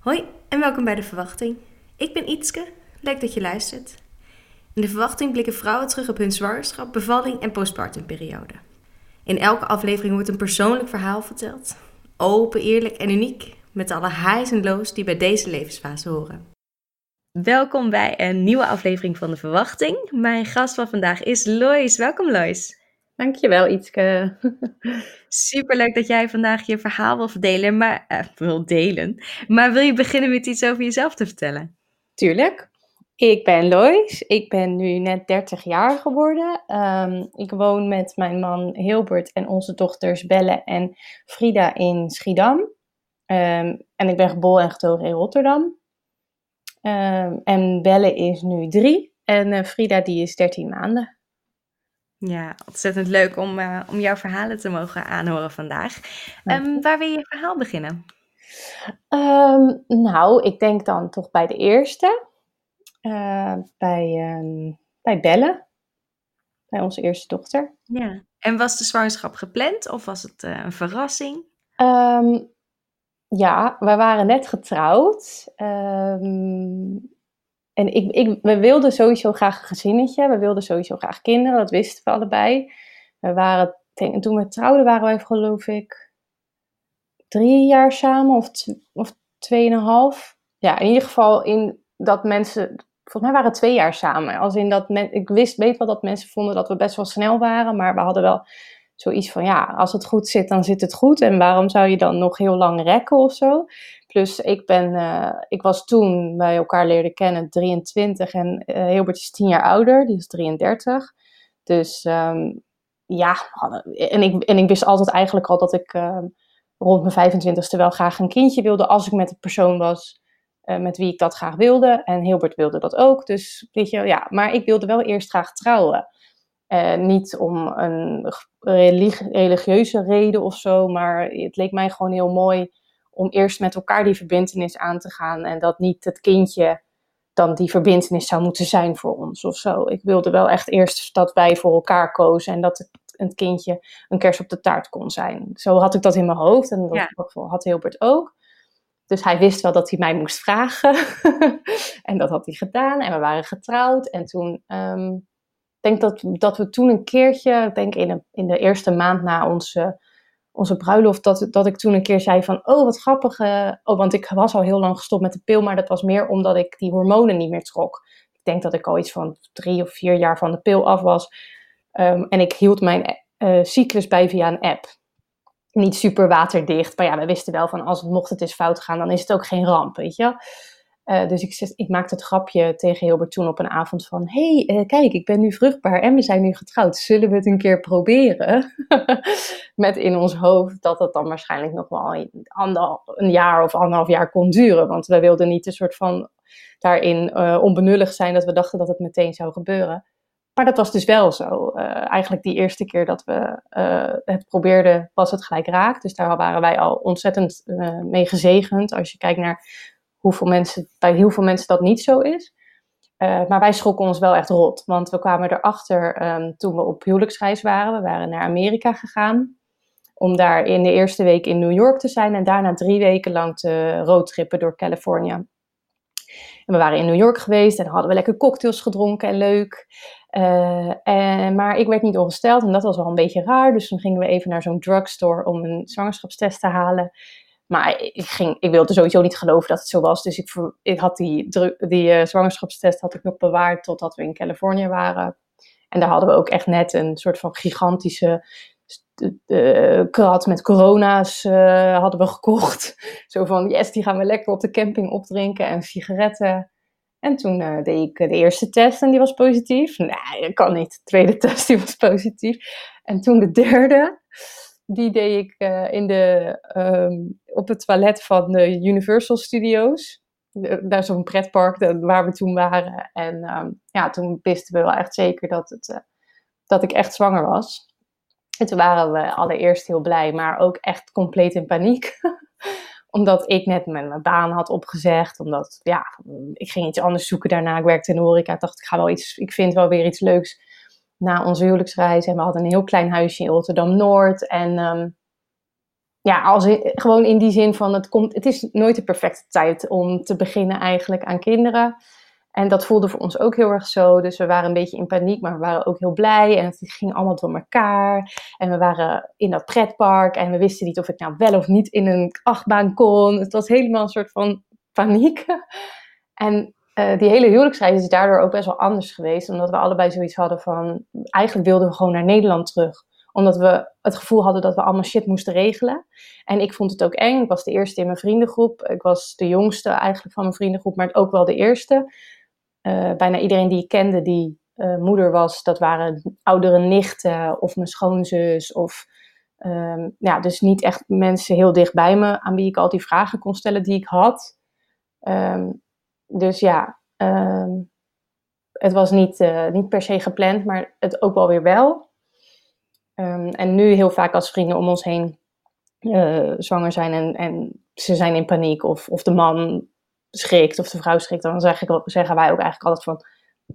Hoi en welkom bij De Verwachting. Ik ben Ietske, leuk dat je luistert. In De Verwachting blikken vrouwen terug op hun zwangerschap, bevalling en postpartumperiode. In elke aflevering wordt een persoonlijk verhaal verteld. Open, eerlijk en uniek, met alle highs en lows die bij deze levensfase horen. Welkom bij een nieuwe aflevering van De Verwachting. Mijn gast van vandaag is Lois. Welkom Lois. Dankjewel, Ietske. Superleuk dat jij vandaag je verhaal wil verdelen, maar eh, wil delen. Maar wil je beginnen met iets over jezelf te vertellen? Tuurlijk. Ik ben Lois. Ik ben nu net 30 jaar geworden. Ehm, ik woon met mijn man Hilbert en onze dochters Belle en Frida in Schiedam. Ehm, en ik ben geboren en getogen in Rotterdam. Ehm, en Belle is nu drie en uh, Frida die is 13 maanden. Ja, ontzettend leuk om, uh, om jouw verhalen te mogen aanhoren vandaag. Um, waar wil je je verhaal beginnen? Um, nou, ik denk dan toch bij de eerste. Uh, bij, um, bij Belle. Bij onze eerste dochter. Ja. En was de zwangerschap gepland of was het uh, een verrassing? ja, we waren net getrouwd. En ik, ik, we wilden sowieso graag een gezinnetje. We wilden sowieso graag kinderen. Dat wisten we allebei. We waren, toen we trouwden waren wij geloof ik drie jaar samen of, of tweeënhalf. Ja, in ieder geval in dat mensen, volgens mij waren we twee jaar samen. Als in dat ik wist, weet wel dat mensen vonden dat we best wel snel waren. Maar we hadden wel zoiets van, ja, als het goed zit, dan zit het goed. En waarom zou je dan nog heel lang rekken of zo? Plus, ik, ben, uh, ik was toen wij elkaar leerden kennen 23 en uh, Hilbert is 10 jaar ouder, die is 33. Dus um, ja, en ik, en ik wist altijd eigenlijk al dat ik uh, rond mijn 25ste wel graag een kindje wilde als ik met de persoon was uh, met wie ik dat graag wilde. En Hilbert wilde dat ook. Dus weet je, ja, maar ik wilde wel eerst graag trouwen. Niet om een religieuze reden of zo, maar het leek mij gewoon heel mooi om eerst met elkaar die verbindenis aan te gaan en dat niet het kindje dan die verbindenis zou moeten zijn voor ons of zo. Ik wilde wel echt eerst dat wij voor elkaar kozen en dat het, het kindje een kers op de taart kon zijn. Zo had ik dat in mijn hoofd en dat ja. had Hilbert ook. Dus hij wist wel dat hij mij moest vragen. en dat had hij gedaan. En we waren getrouwd. En toen, um, ik denk dat, dat we toen een keertje, ik denk in de, in de eerste maand na onze onze bruiloft, dat, dat ik toen een keer zei van, oh wat grappig. Uh, oh, want ik was al heel lang gestopt met de pil, maar dat was meer omdat ik die hormonen niet meer trok. Ik denk dat ik al iets van drie of vier jaar van de pil af was. Um, en ik hield mijn uh, cyclus bij via een app. Niet super waterdicht, maar ja, we wisten wel van als het mocht het eens fout gaan, dan is het ook geen ramp, weet je. Uh, dus ik, ik maakte het grapje tegen Hilbert toen op een avond van... hey, uh, kijk, ik ben nu vruchtbaar en we zijn nu getrouwd. Zullen we het een keer proberen? Met in ons hoofd dat het dan waarschijnlijk nog wel een, een jaar of anderhalf jaar kon duren. Want we wilden niet een soort van daarin uh, onbenullig zijn dat we dachten dat het meteen zou gebeuren. Maar dat was dus wel zo. eigenlijk die eerste keer dat we het probeerden, was het gelijk raak. Dus daar waren wij al ontzettend mee gezegend. Als je kijkt naar hoeveel mensen, bij heel veel mensen dat niet zo is. Uh, maar wij schrokken ons wel echt rot. Want we kwamen erachter um, toen we op huwelijksreis waren. We waren naar Amerika gegaan. Om daar in de eerste week in New York te zijn. En daarna drie weken lang te roadtrippen door Californië. En we waren in New York geweest en hadden we lekker cocktails gedronken en leuk. Uh, en, maar ik werd niet ongesteld en dat was wel een beetje raar. Dus toen gingen we even naar zo'n drugstore om een zwangerschapstest te halen. Maar ik, ging, ik wilde sowieso niet geloven dat het zo was. Dus ik, ik had die, die uh, zwangerschapstest had ik nog bewaard totdat we in Californië waren. En daar hadden we ook echt net een soort van gigantische krat met corona's uh, hadden we gekocht. Zo van, yes, die gaan we lekker op de camping opdrinken en sigaretten. En toen deed ik de eerste test en die was positief. Nee, dat kan niet. De tweede test die was positief. En toen de derde die deed ik uh, in de, um, op het toilet van de Universal Studios. Daar is zo'n pretpark waar we toen waren. En um, ja, toen wisten we wel echt zeker dat, het, uh, dat ik echt zwanger was. En toen waren we allereerst heel blij, maar ook echt compleet in paniek. omdat ik net mijn, baan had opgezegd. Omdat, ja, ik ging iets anders zoeken daarna. Ik werkte in de horeca. Dacht, ik ga wel iets, ik vind wel weer iets leuks na onze huwelijksreis. En we hadden een heel klein huisje in Rotterdam-Noord. En um, ja, als gewoon in die zin van het komt, het is nooit de perfecte tijd om te beginnen eigenlijk aan kinderen. En dat voelde voor ons ook heel erg zo. Dus we waren een beetje in paniek, maar we waren ook heel blij. En het ging allemaal door elkaar. En we waren in dat pretpark en we wisten niet of ik nou wel of niet in een achtbaan kon. Het was helemaal een soort van paniek. En uh, die hele huwelijksreis is daardoor ook best wel anders geweest. Omdat we allebei zoiets hadden van, eigenlijk wilden we gewoon naar Nederland terug omdat we het gevoel hadden dat we allemaal shit moesten regelen. En ik vond het ook eng. Ik was de eerste in mijn vriendengroep. Ik was de jongste eigenlijk van mijn vriendengroep, maar ook wel de eerste. Uh, bijna iedereen die ik kende die uh, moeder was, dat waren oudere nichten of mijn schoonzus. Of, um, ja, dus niet echt mensen heel dicht bij me aan wie ik al die vragen kon stellen die ik had. Um, dus ja, um, het was niet, uh, niet per se gepland, maar het ook wel weer wel. Um, en nu heel vaak als vrienden om ons heen uh, zwanger zijn en, en ze zijn in paniek of, of de man schrikt of de vrouw schrikt, dan zeg ik, zeggen wij ook eigenlijk altijd van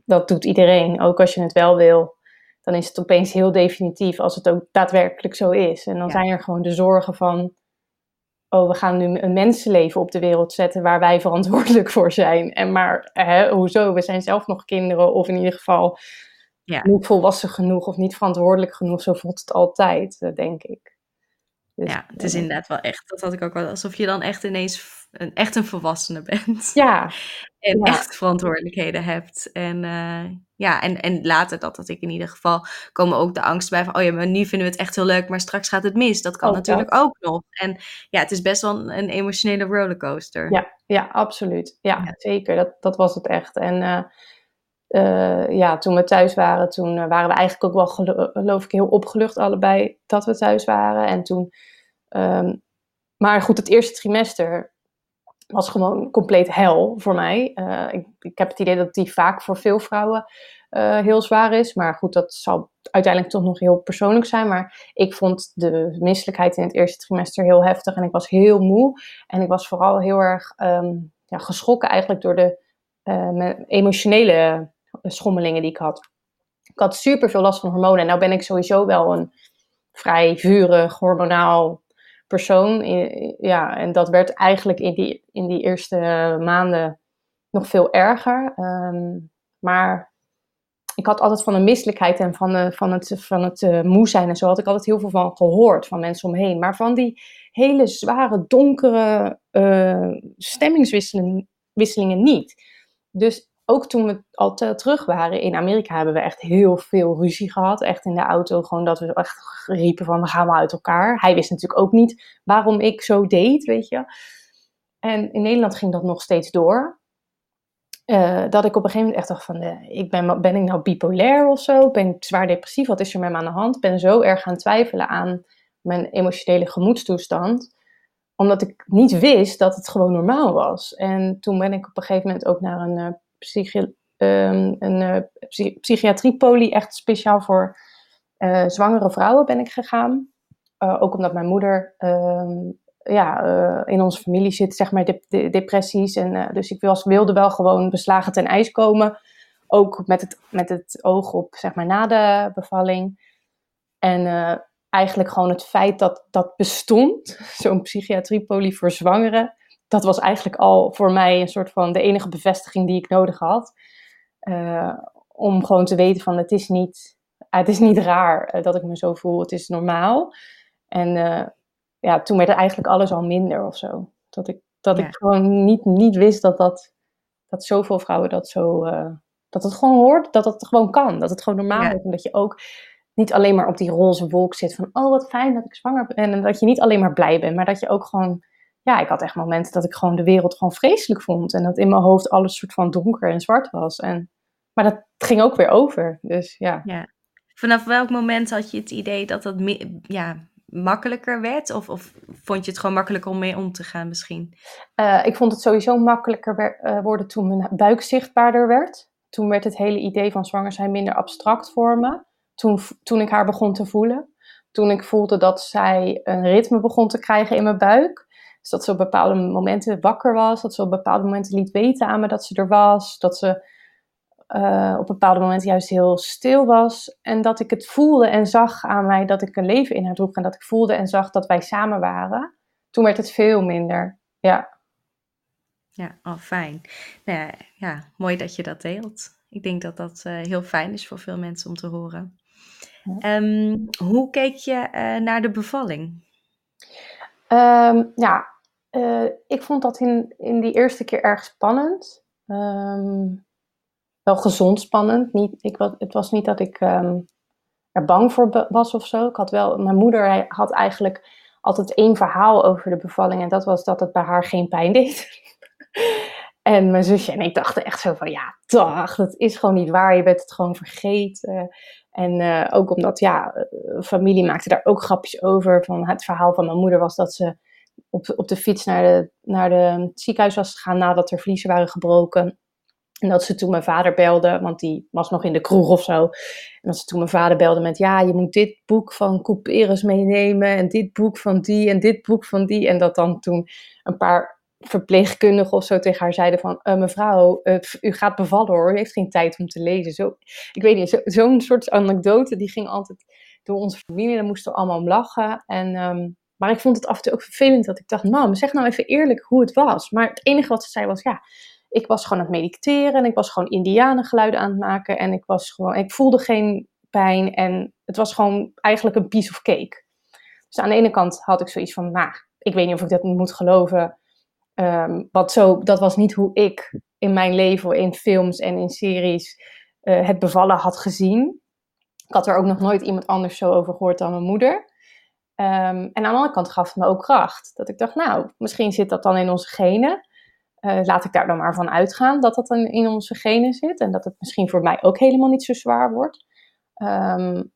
dat doet iedereen. Ook als je het wel wil, dan is het opeens heel definitief als het ook daadwerkelijk zo is. En dan ja. zijn er gewoon de zorgen van, oh, we gaan nu een mensenleven op de wereld zetten waar wij verantwoordelijk voor zijn. En maar, hè, hoezo? We zijn zelf nog kinderen of in ieder geval ja. niet volwassen genoeg of niet verantwoordelijk genoeg. Zo voelt het altijd, eh, denk ik. Dus, ja, het is uh, inderdaad wel echt, dat had ik ook wel, alsof je dan echt ineens een, echt een volwassene bent. Ja. en ja. echt verantwoordelijkheden hebt. En uh, ja, en, en later, dat had ik in ieder geval, komen ook de angst bij van, oh ja, maar nu vinden we het echt heel leuk, maar straks gaat het mis. Dat kan natuurlijk dat. ook nog. En ja, het is best wel een, een emotionele rollercoaster. Ja, ja absoluut. Ja, Ja. zeker. Dat, dat was het echt. En eh, eh, ja, toen we thuis waren, toen eh, waren we eigenlijk ook wel, gelo- geloof ik, heel opgelucht allebei dat we thuis waren. En toen, ehm, maar goed, het eerste trimester was gewoon compleet hel voor mij. Eh, ik, ik heb het idee dat die vaak voor veel vrouwen heel zwaar is. Maar goed, dat zal uiteindelijk toch nog heel persoonlijk zijn. Maar ik vond de misselijkheid in het eerste trimester heel heftig. En ik was heel moe. En ik was vooral heel erg ehm, ja, geschrokken eigenlijk door de emotionele schommelingen die ik had. Ik had super veel last van hormonen. En nou ben ik sowieso wel een vrij vurig, hormonaal persoon. Ja, en dat werd eigenlijk in die, in die eerste maanden nog veel erger. Ehm, maar ik had altijd van de misselijkheid en van, de, van het, van het eh, moe zijn en zo had ik altijd heel veel van gehoord van mensen omheen. Maar van die hele zware, donkere eh, stemmingswisselingen wisselingen niet. Dus ook toen we al te- terug waren in Amerika hebben we echt heel veel ruzie gehad. Echt in de auto, gewoon dat we echt riepen van we gaan wel uit elkaar. Hij wist natuurlijk ook niet waarom ik zo deed, weet je. En in Nederland ging dat nog steeds door. Eh, dat ik op een gegeven moment echt dacht van, eh, ik ben, ben ik nou bipolair of zo? Ben ik zwaar depressief? Wat is er met me aan de hand? Ben zo erg gaan twijfelen aan mijn emotionele gemoedstoestand. Omdat ik niet wist dat het gewoon normaal was. En toen ben ik op een gegeven moment ook naar een, uh, psychi um, een uh, psy psychiatriepolie, echt speciaal voor uh, zwangere vrouwen ben ik gegaan. Uh, ook omdat mijn moeder um, ja, in onze familie zit, zeg maar, de, de depressies. En, dus ik wilde wel gewoon beslagen ten ijs komen. Ook met het, met het oog op, zeg maar, na de bevalling. En eigenlijk gewoon het feit dat dat bestond, zo'n psychiatriepolie voor zwangeren, dat was eigenlijk al voor mij een soort van de enige bevestiging die ik nodig had. Uh, om gewoon te weten van, het is niet, het is niet raar dat ik me zo voel, het is normaal. En uh, ja, toen werd eigenlijk alles al minder of zo. Dat ik, dat ja. ik gewoon niet, niet wist dat, dat, dat zoveel vrouwen dat zo. Uh, dat het gewoon hoort, dat het gewoon kan. Dat het gewoon normaal ja. is. En dat je ook niet alleen maar op die roze wolk zit van. Oh, wat fijn dat ik zwanger ben. En dat je niet alleen maar blij bent, maar dat je ook gewoon. Ja, ik had echt momenten dat ik gewoon de wereld gewoon vreselijk vond. En dat in mijn hoofd alles soort van donker en zwart was. En, maar dat ging ook weer over. Dus ja. ja. Vanaf welk moment had je het idee dat dat ja, makkelijker werd? Of, of vond je het gewoon makkelijker om mee om te gaan misschien? Uh, ik vond het sowieso makkelijker uh, worden toen mijn buik zichtbaarder werd. Toen werd het hele idee van zwanger zijn minder abstract voor me. Toen, toen ik haar begon te voelen. Toen ik voelde dat zij een ritme begon te krijgen in mijn buik. Dus dat ze op bepaalde momenten wakker was. Dat ze op bepaalde momenten liet weten aan me dat ze er was. Dat ze uh, op bepaalde momenten juist heel stil was. En dat ik het voelde en zag aan mij dat ik een leven in haar droeg. En dat ik voelde en zag dat wij samen waren. Toen werd het veel minder. Ja. Ja, oh, fijn. Nou ja, ja, mooi dat je dat deelt. Ik denk dat dat uh, heel fijn is voor veel mensen om te horen. Ja. Um, hoe keek je uh, naar de bevalling? Um, ja, uh, ik vond dat in, in die eerste keer erg spannend. Um, wel gezond spannend. Niet, ik, het was niet dat ik um, er bang voor was of zo. Ik had wel, mijn moeder had eigenlijk altijd één verhaal over de bevalling. En dat was dat het bij haar geen pijn deed. en mijn zusje en ik dachten echt zo van, ja, dag, dat is gewoon niet waar. Je bent het gewoon vergeten. En uh, ook omdat, ja, eh, familie maakte daar ook grapjes over. Van het verhaal van mijn moeder was dat ze op, op de fiets naar de, naar de ziekenhuis was gegaan nadat er vliezen waren gebroken. En dat ze toen mijn vader belde, want die was nog in de kroeg of zo. En dat ze toen mijn vader belde met, ja, je moet dit boek van Couperus meenemen. En dit boek van die en dit boek van die. En dat dan toen een paar verpleegkundigen of zo tegen haar zeiden van... Uh, mevrouw, uh, u gaat bevallen hoor, u heeft geen tijd om te lezen. Zo, ik weet niet, zo'n zo soort anekdote, die ging altijd door onze familie. Daar moesten we allemaal om lachen. En... Um, maar ik vond het af en toe ook vervelend dat ik dacht, mam, zeg nou even eerlijk hoe het was. Maar het enige wat ze zei was, ja, ik was gewoon aan het mediteren en ik was gewoon indianengeluiden aan het maken. En ik, was gewoon, ik voelde geen pijn en het was gewoon eigenlijk een piece of cake. Dus aan de ene kant had ik zoiets van, nou, ik weet niet of ik dat moet geloven. Um, want zo, dat was niet hoe ik in mijn leven, in films en in series, uh, het bevallen had gezien. Ik had er ook nog nooit iemand anders zo over gehoord dan mijn moeder. Um, en aan de andere kant gaf het me ook kracht. Dat ik dacht, nou, misschien zit dat dan in onze genen. Uh, laat ik daar dan maar van uitgaan dat dat dan in onze genen zit. En dat het misschien voor mij ook helemaal niet zo zwaar wordt. Um,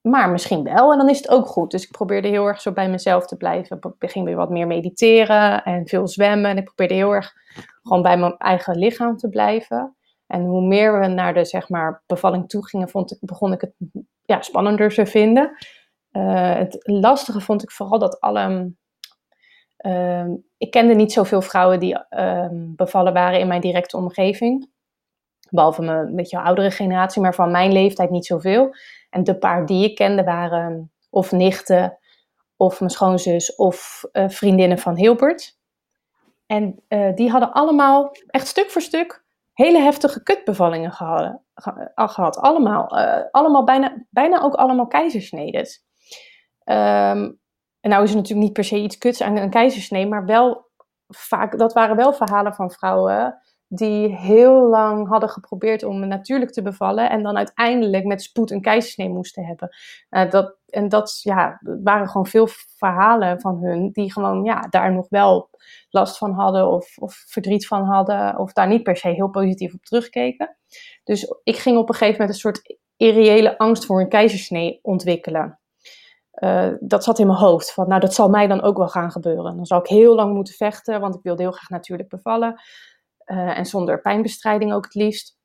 maar misschien wel. En dan is het ook goed. Dus ik probeerde heel erg zo bij mezelf te blijven. Ik ging weer wat meer mediteren en veel zwemmen. En ik probeerde heel erg gewoon bij mijn eigen lichaam te blijven. En hoe meer we naar de zeg maar, bevalling toe gingen, vond ik, begon ik het ja, spannender te vinden. Uh, het lastige vond ik vooral dat alle. Uh, ik kende niet zoveel vrouwen die uh, bevallen waren in mijn directe omgeving. Behalve mijn beetje oudere generatie, maar van mijn leeftijd niet zoveel. En de paar die ik kende waren of nichten, of mijn schoonzus, of uh, vriendinnen van Hilbert. En uh, die hadden allemaal, echt stuk voor stuk, hele heftige kutbevallingen gehad. gehad. Allemaal, allemaal bijna, bijna ook allemaal keizersnedes. Um, en nou is er natuurlijk niet per se iets kuts aan een keizersnee, maar wel vaak, dat waren wel verhalen van vrouwen die heel lang hadden geprobeerd om natuurlijk te bevallen en dan uiteindelijk met spoed een keizersnee moesten hebben. Uh, dat, en dat ja, waren gewoon veel verhalen van hun die gewoon ja, daar nog wel last van hadden of, of verdriet van hadden of daar niet per se heel positief op terugkeken. Dus ik ging op een gegeven moment een soort irreële angst voor een keizersnee ontwikkelen. Uh, dat zat in mijn hoofd. Van, nou, dat zal mij dan ook wel gaan gebeuren. Dan zal ik heel lang moeten vechten, want ik wilde heel graag natuurlijk bevallen. Uh, en zonder pijnbestrijding ook het liefst.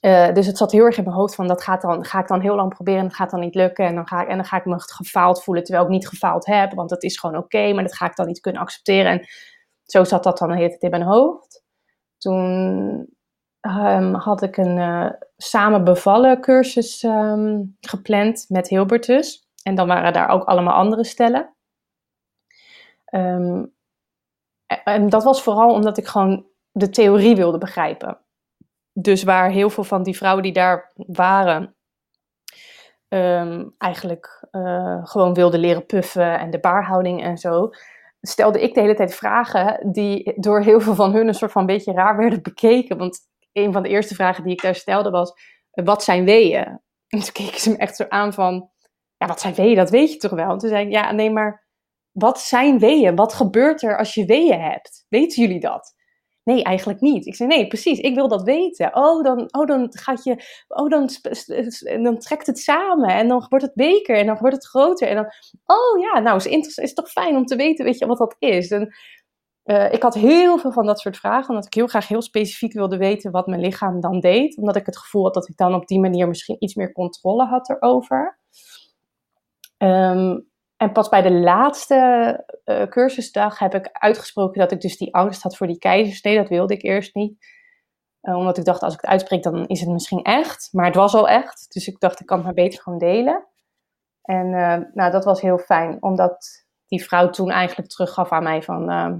Uh, dus het zat heel erg in mijn hoofd van, dat gaat dan, ga ik dan heel lang proberen en dat gaat dan niet lukken. En dan ga ik, en dan ga ik me gefaald voelen, terwijl ik niet gefaald heb. Want dat is gewoon oké, maar dat ga ik dan niet kunnen accepteren. En zo zat dat dan de hele tijd in mijn hoofd. Toen um, had ik een samen bevallen cursus um, gepland met Hilbertus. En dan waren daar ook allemaal andere stellen. Um, en dat was vooral omdat ik gewoon de theorie wilde begrijpen. Dus waar heel veel van die vrouwen die daar waren, um, eigenlijk uh, gewoon wilden leren puffen en de baarhouding en zo, stelde ik de hele tijd vragen die door heel veel van hun een soort van beetje raar werden bekeken. Want een van de eerste vragen die ik daar stelde was: wat zijn weeën? En toen keken ze me echt zo aan van ja, wat zijn weeën? Dat weet je toch wel? En toen zei ik, ja, nee, maar wat zijn weeën? Wat gebeurt er als je weeën hebt? Weten jullie dat? Nee, eigenlijk niet. Ik zei, nee, precies, ik wil dat weten. Oh, dan, oh, dan gaat je, oh, dan, dan trekt het samen en dan wordt het beker en dan wordt het groter. En dan, oh ja, nou, is, is toch fijn om te weten, weet je, wat dat is. En uh, ik had heel veel van dat soort vragen, omdat ik heel graag heel specifiek wilde weten wat mijn lichaam dan deed. Omdat ik het gevoel had dat ik dan op die manier misschien iets meer controle had erover. Um, en pas bij de laatste uh, cursusdag heb ik uitgesproken dat ik dus die angst had voor die keizersnee. Dat wilde ik eerst niet. Uh, omdat ik dacht, als ik het uitspreek, dan is het misschien echt. Maar het was al echt. Dus ik dacht, ik kan het maar beter gewoon delen. En uh, nou, dat was heel fijn. Omdat die vrouw toen eigenlijk teruggaf aan mij van... Uh,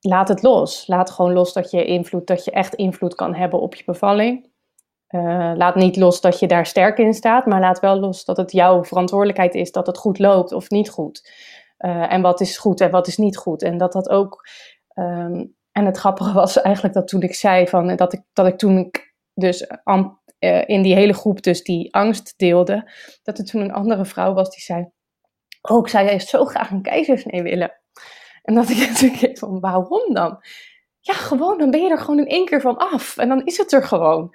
laat het los. Laat gewoon los dat je invloed, dat je echt invloed kan hebben op je bevalling. Laat niet los dat je daar sterk in staat. Maar laat wel los dat het jouw verantwoordelijkheid is dat het goed loopt of niet goed. en wat is goed en wat is niet goed. En dat dat ook... Um, en het grappige was eigenlijk dat toen ik zei van, dat, ik, dat ik toen ik dus in die hele groep dus die angst deelde, dat er toen een andere vrouw was die zei, oh ik zou juist zo graag een keizersnee willen. En dat ik keek van, waarom dan? Ja, gewoon, dan ben je er gewoon in één keer van af en dan is het er gewoon.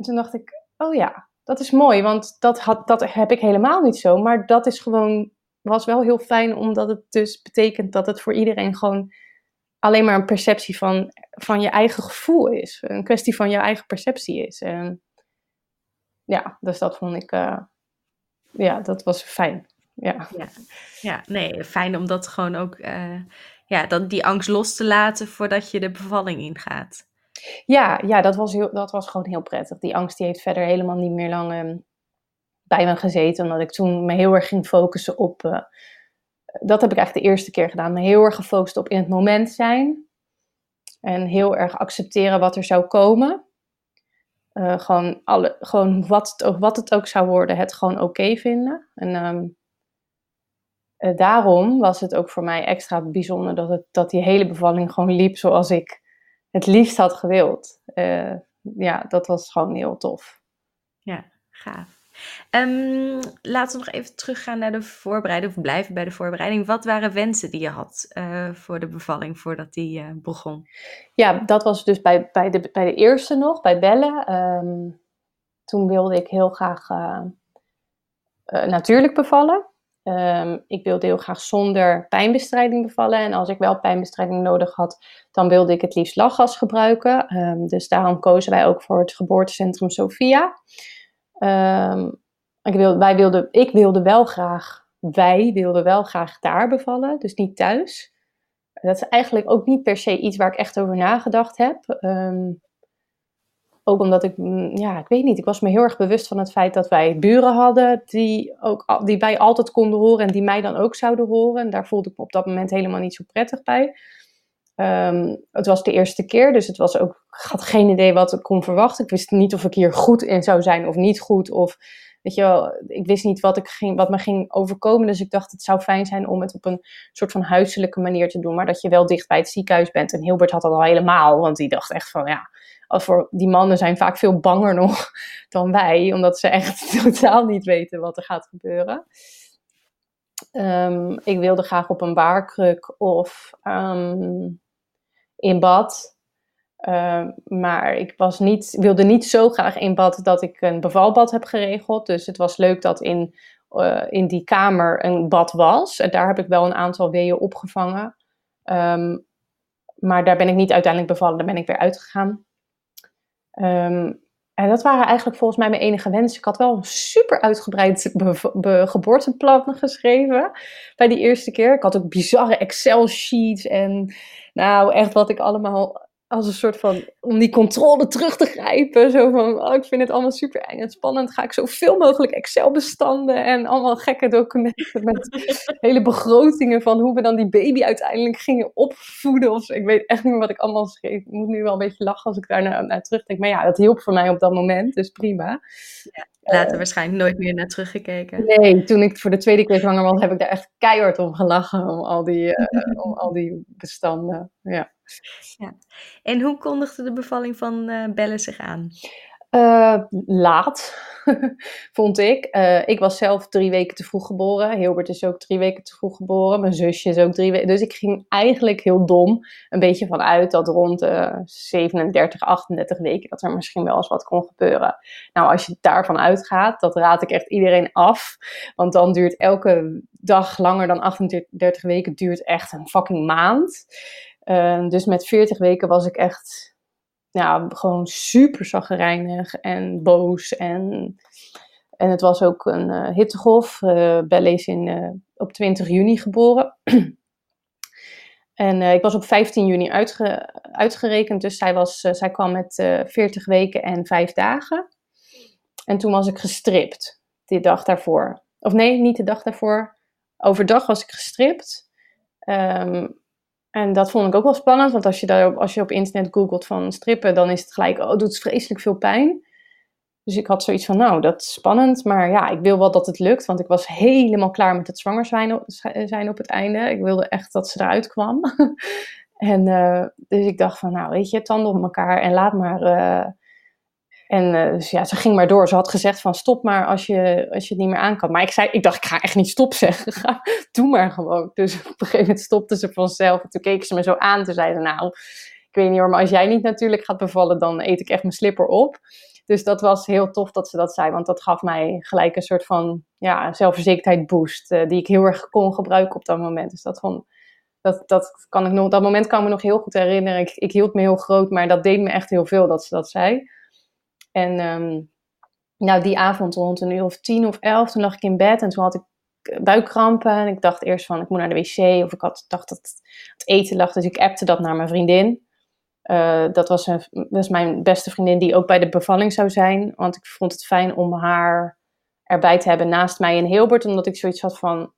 En toen dacht ik, oh ja, dat is mooi, want dat, had, dat heb ik helemaal niet zo, maar dat is gewoon, was wel heel fijn omdat het dus betekent dat het voor iedereen gewoon alleen maar een perceptie van, van je eigen gevoel is. Een kwestie van je eigen perceptie is. Ja, dus dat vond ik, uh, ja, dat was fijn. Ja. ja. Ja, nee, fijn om dat gewoon ook, uh, ja, dat, die angst los te laten voordat je de bevalling ingaat. Ja, ja dat, was heel, dat was gewoon heel prettig. Die angst die heeft verder helemaal niet meer lang um, bij me gezeten. Omdat ik toen me heel erg ging focussen op uh, dat heb ik eigenlijk de eerste keer gedaan. Me heel erg gefocust op in het moment zijn. En heel erg accepteren wat er zou komen. Uh, gewoon, alle, gewoon wat, het ook, wat het ook zou worden, het gewoon oké vinden. En um, uh, daarom was het ook voor mij extra bijzonder dat, het, dat die hele bevalling gewoon liep zoals ik het liefst had gewild. Uh, ja, dat was gewoon heel tof. Ja, gaaf. Um, laten we nog even teruggaan naar de voorbereiding, of blijven bij de voorbereiding. Wat waren wensen die je had uh, voor de bevalling voordat die uh, begon? Ja, dat was dus bij, bij, de, bij de eerste nog, bij bellen. Um, toen wilde ik heel graag uh, natuurlijk bevallen. Um, ik wilde heel graag zonder pijnbestrijding bevallen. En als ik wel pijnbestrijding nodig had, dan wilde ik het liefst lachgas gebruiken. dus daarom kozen wij ook voor het geboortecentrum Sophia. Um, ik, wil, wij wilden, ik wilde wel graag, wij wilden wel graag daar bevallen, dus niet thuis. Dat is eigenlijk ook niet per se iets waar ik echt over nagedacht heb. Ook omdat ik, mm, ja, ik weet niet, ik was me heel erg bewust van het feit dat wij buren hadden die, ook, die wij altijd konden horen en die mij dan ook zouden horen. En daar voelde ik me op dat moment helemaal niet zo prettig bij. Um, het was de eerste keer, dus het was ook, ik had geen idee wat ik kon verwachten. Ik wist niet of ik hier goed in zou zijn of niet goed. Of, weet je wel, ik wist niet wat, ik ging, wat me ging overkomen. Dus ik dacht, het zou fijn zijn om het op een soort van huiselijke manier te doen. Maar dat je wel dicht bij het ziekenhuis bent. En Hilbert had dat al helemaal, want die dacht echt van, ja, voor die mannen zijn vaak veel banger nog dan wij. Omdat ze echt totaal niet weten wat er gaat gebeuren. Um, ik wilde graag op een baarkruk of um, in bad. Uh, maar ik was niet, wilde niet zo graag in bad dat ik een bevalbad heb geregeld. Dus het was leuk dat in, uh, in die kamer een bad was. En daar heb ik wel een aantal weeën opgevangen. Maar daar ben ik niet uiteindelijk bevallen. Daar ben ik weer uitgegaan. Um, en dat waren eigenlijk volgens mij mijn enige wensen. Ik had wel een super uitgebreid geboorteplan geschreven bij die eerste keer. Ik had ook bizarre Excel-sheets en nou echt wat ik allemaal als een soort van, om die controle terug te grijpen. Zo van, oh, ik vind het allemaal super eng en spannend. Ga ik zoveel mogelijk Excel-bestanden en allemaal gekke documenten met hele begrotingen van hoe we dan die baby uiteindelijk gingen opvoeden. Of Ik weet echt niet meer wat ik allemaal schreef. Ik moet nu wel een beetje lachen als ik daar naar, naar terugdenk. Maar ja, dat hielp voor mij op dat moment, dus prima. Ja, later uh, waarschijnlijk nooit meer naar teruggekeken. Nee, toen ik voor de tweede keer zwanger was, heb ik daar echt keihard om gelachen. Om al die, uh, om al die bestanden, ja. Ja. En hoe kondigde de bevalling van uh, Belle zich aan? Uh, laat, vond ik. Uh, ik was zelf drie weken te vroeg geboren. Hilbert is ook drie weken te vroeg geboren. Mijn zusje is ook drie weken. Dus ik ging eigenlijk heel dom een beetje vanuit dat rond de 37, 38 weken dat er misschien wel eens wat kon gebeuren. Nou, als je daarvan uitgaat, dat raad ik echt iedereen af. Want dan duurt elke dag langer dan 38 weken, duurt echt een fucking maand. Uh, dus met 40 weken was ik echt ja, gewoon super zaggerijnig en boos. En, en het was ook een uh, hittegolf. Uh, Belle is in, op 20 juni geboren. En ik was op 15 juni uitge, uitgerekend, dus zij, was, zij kwam met 40 weken en 5 dagen. En toen was ik gestript, die dag daarvoor. Of nee, niet de dag daarvoor. Overdag was ik gestript. Ehm, en dat vond ik ook wel spannend, want als je, daar, als je op internet googelt van strippen, dan is het gelijk, oh, het doet vreselijk veel pijn. Dus ik had zoiets van, nou, dat is spannend, maar ja, ik wil wel dat het lukt, want ik was helemaal klaar met het zwanger zijn op, het einde. Ik wilde echt dat ze eruit kwam. en uh, dus ik dacht van, nou, weet je, tanden op elkaar en laat maar, uh, en uh, dus ja, ze ging maar door. Ze had gezegd van stop maar als je, als je het niet meer aan kan. Maar ik zei, ik dacht, ik ga echt niet stop zeggen. Doe maar gewoon. Dus op een gegeven moment stopte ze vanzelf. En toen keek ze me zo aan. Toen zei ze, nou, ik weet niet hoor, maar als jij niet natuurlijk gaat bevallen, dan eet ik echt mijn slipper op. Dus dat was heel tof dat ze dat zei. Want dat gaf mij gelijk een soort van ja, zelfverzekerdheid boost. Uh, die ik heel erg kon gebruiken op dat moment. Dus dat dat, dat kan ik nog, dat moment kan ik me nog heel goed herinneren. Ik, ik hield me heel groot, maar dat deed me echt heel veel dat ze dat zei. En um, nou, die avond rond een uur of tien of elf, toen lag ik in bed en toen had ik buikkrampen. En ik dacht eerst van, ik moet naar de wc. Of ik had, dacht dat het eten lag, dus ik appte dat naar mijn vriendin. Uh, dat, was een, dat mijn beste vriendin die ook bij de bevalling zou zijn. Want ik vond het fijn om haar erbij te hebben naast mij in Hilbert. Omdat ik zoiets had van,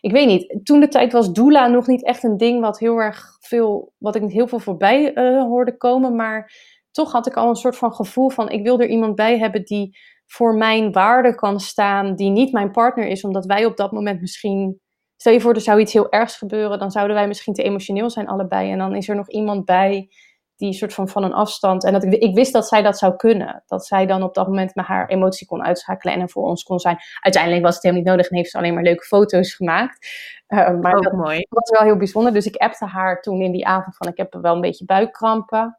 ik weet niet, toen de tijd was doula nog niet echt een ding wat heel erg veel, wat ik heel veel voorbij uh, hoorde komen. Maar toch had ik al een soort van gevoel van ik wil er iemand bij hebben die voor mijn waarde kan staan, die niet mijn partner is, omdat wij op dat moment misschien, stel je voor er zou iets heel ergs gebeuren, dan zouden wij misschien te emotioneel zijn allebei en dan is er nog iemand bij die soort van van een afstand, en dat ik, ik wist dat zij dat zou kunnen, dat zij dan op dat moment met haar emotie kon uitschakelen en er voor ons kon zijn. Uiteindelijk was het helemaal niet nodig en heeft ze alleen maar leuke foto's gemaakt. Uh, maar Ook dat mooi. was wel heel bijzonder, dus ik appte haar toen in die avond van ik heb wel een beetje buikkrampen.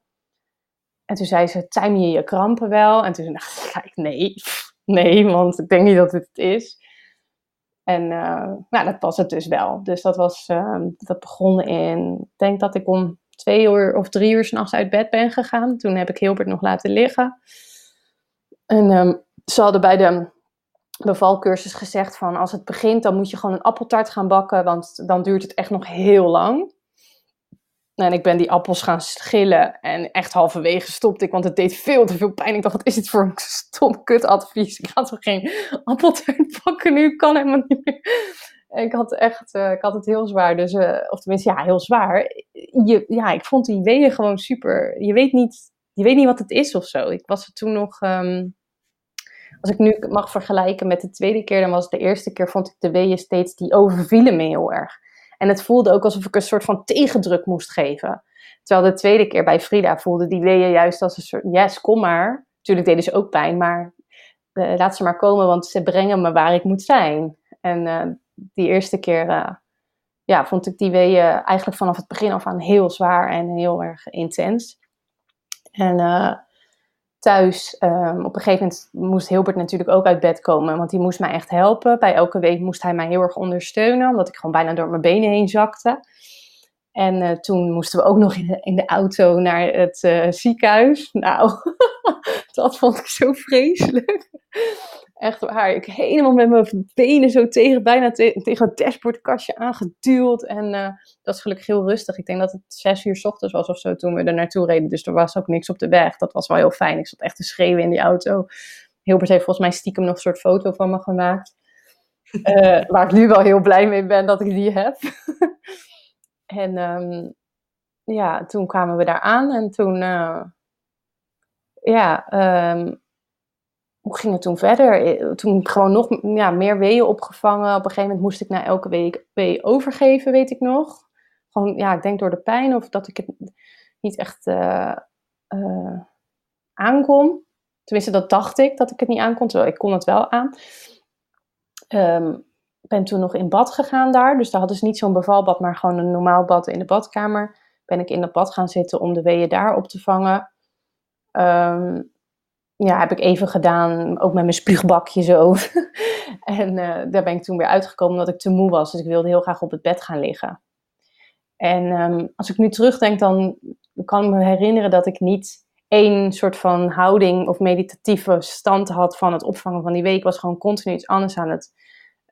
En toen zei ze, time je je krampen wel? En toen dacht ik, nee, nee, want ik denk niet dat het het is. En uh, nou, dat was het dus wel. Dus dat, was, uh, dat begon in, ik denk dat ik om twee uur of drie uur s'nachts uit bed ben gegaan. Toen heb ik Hilbert nog laten liggen. En um, ze hadden bij de bevalcursus gezegd van als het begint, dan moet je gewoon een appeltaart gaan bakken, want dan duurt het echt nog heel lang. En ik ben die appels gaan schillen en echt halverwege stopte ik, want het deed veel te veel pijn. Ik dacht, wat is dit voor een stom kut advies? Ik ga toch geen appeltaart pakken nu? Kan helemaal niet meer. ik had echt, uh, ik had het heel zwaar. Dus, uh, of tenminste, ja, heel zwaar. Je, ja, ik vond die weeën gewoon super. Je weet niet, je weet niet wat het is of zo. Ik was er toen nog, um, als ik nu mag vergelijken met de tweede keer, dan was het de eerste keer, vond ik de weeën steeds, die overvielen me heel erg. En het voelde ook alsof ik een soort van tegendruk moest geven. Terwijl de tweede keer bij Frida voelde die weeën juist als een soort, yes, kom maar. Natuurlijk deden ze ook pijn, maar uh, laat ze maar komen, want ze brengen me waar ik moet zijn. En uh, die eerste keer uh, ja, vond ik die weeën eigenlijk vanaf het begin af aan heel zwaar en heel erg intens. En thuis. Um, op een gegeven moment moest Hilbert natuurlijk ook uit bed komen, want die moest mij echt helpen. Bij elke week moest hij mij heel erg ondersteunen, omdat ik gewoon bijna door mijn benen heen zakte. En uh, toen moesten we ook nog in de, auto naar het uh, ziekenhuis. Nou, dat vond ik zo vreselijk. Echt waar. Ik helemaal met mijn benen zo tegen, bijna te, tegen het dashboardkastje aangeduwd. En uh, dat is gelukkig heel rustig. Ik denk dat het zes uur ochtends was of zo toen we er naartoe reden. Dus er was ook niks op de weg. Dat was wel heel fijn. Ik zat echt te schreeuwen in die auto. Hilbert heeft volgens mij stiekem nog een soort foto van me gemaakt. Uh, waar ik nu wel heel blij mee ben dat ik die heb. en um, ja, toen kwamen we daar aan. En toen... Uh, ja... Um, hoe ging het toen verder? Toen gewoon nog ja, meer weeën opgevangen. Op een gegeven moment moest ik na elke week wee overgeven, weet ik nog. Gewoon, ja, ik denk door de pijn of dat ik het niet echt uh, uh, aankon. Tenminste, dat dacht ik, dat ik het niet aankon, terwijl ik kon het wel aan. Um, ben toen nog in bad gegaan daar. Dus daar hadden ze niet zo'n bevalbad, maar gewoon een normaal bad in de badkamer. Ben ik in dat bad gaan zitten om de weeën daar op te vangen. Um, ja, heb ik even gedaan, ook met mijn spuugbakje zo. en uh, daar ben ik toen weer uitgekomen omdat ik te moe was. Dus ik wilde heel graag op het bed gaan liggen. En um, als ik nu terugdenk, dan kan ik me herinneren dat ik niet één soort van houding of meditatieve stand had van het opvangen van die week. Ik was gewoon continu iets anders aan het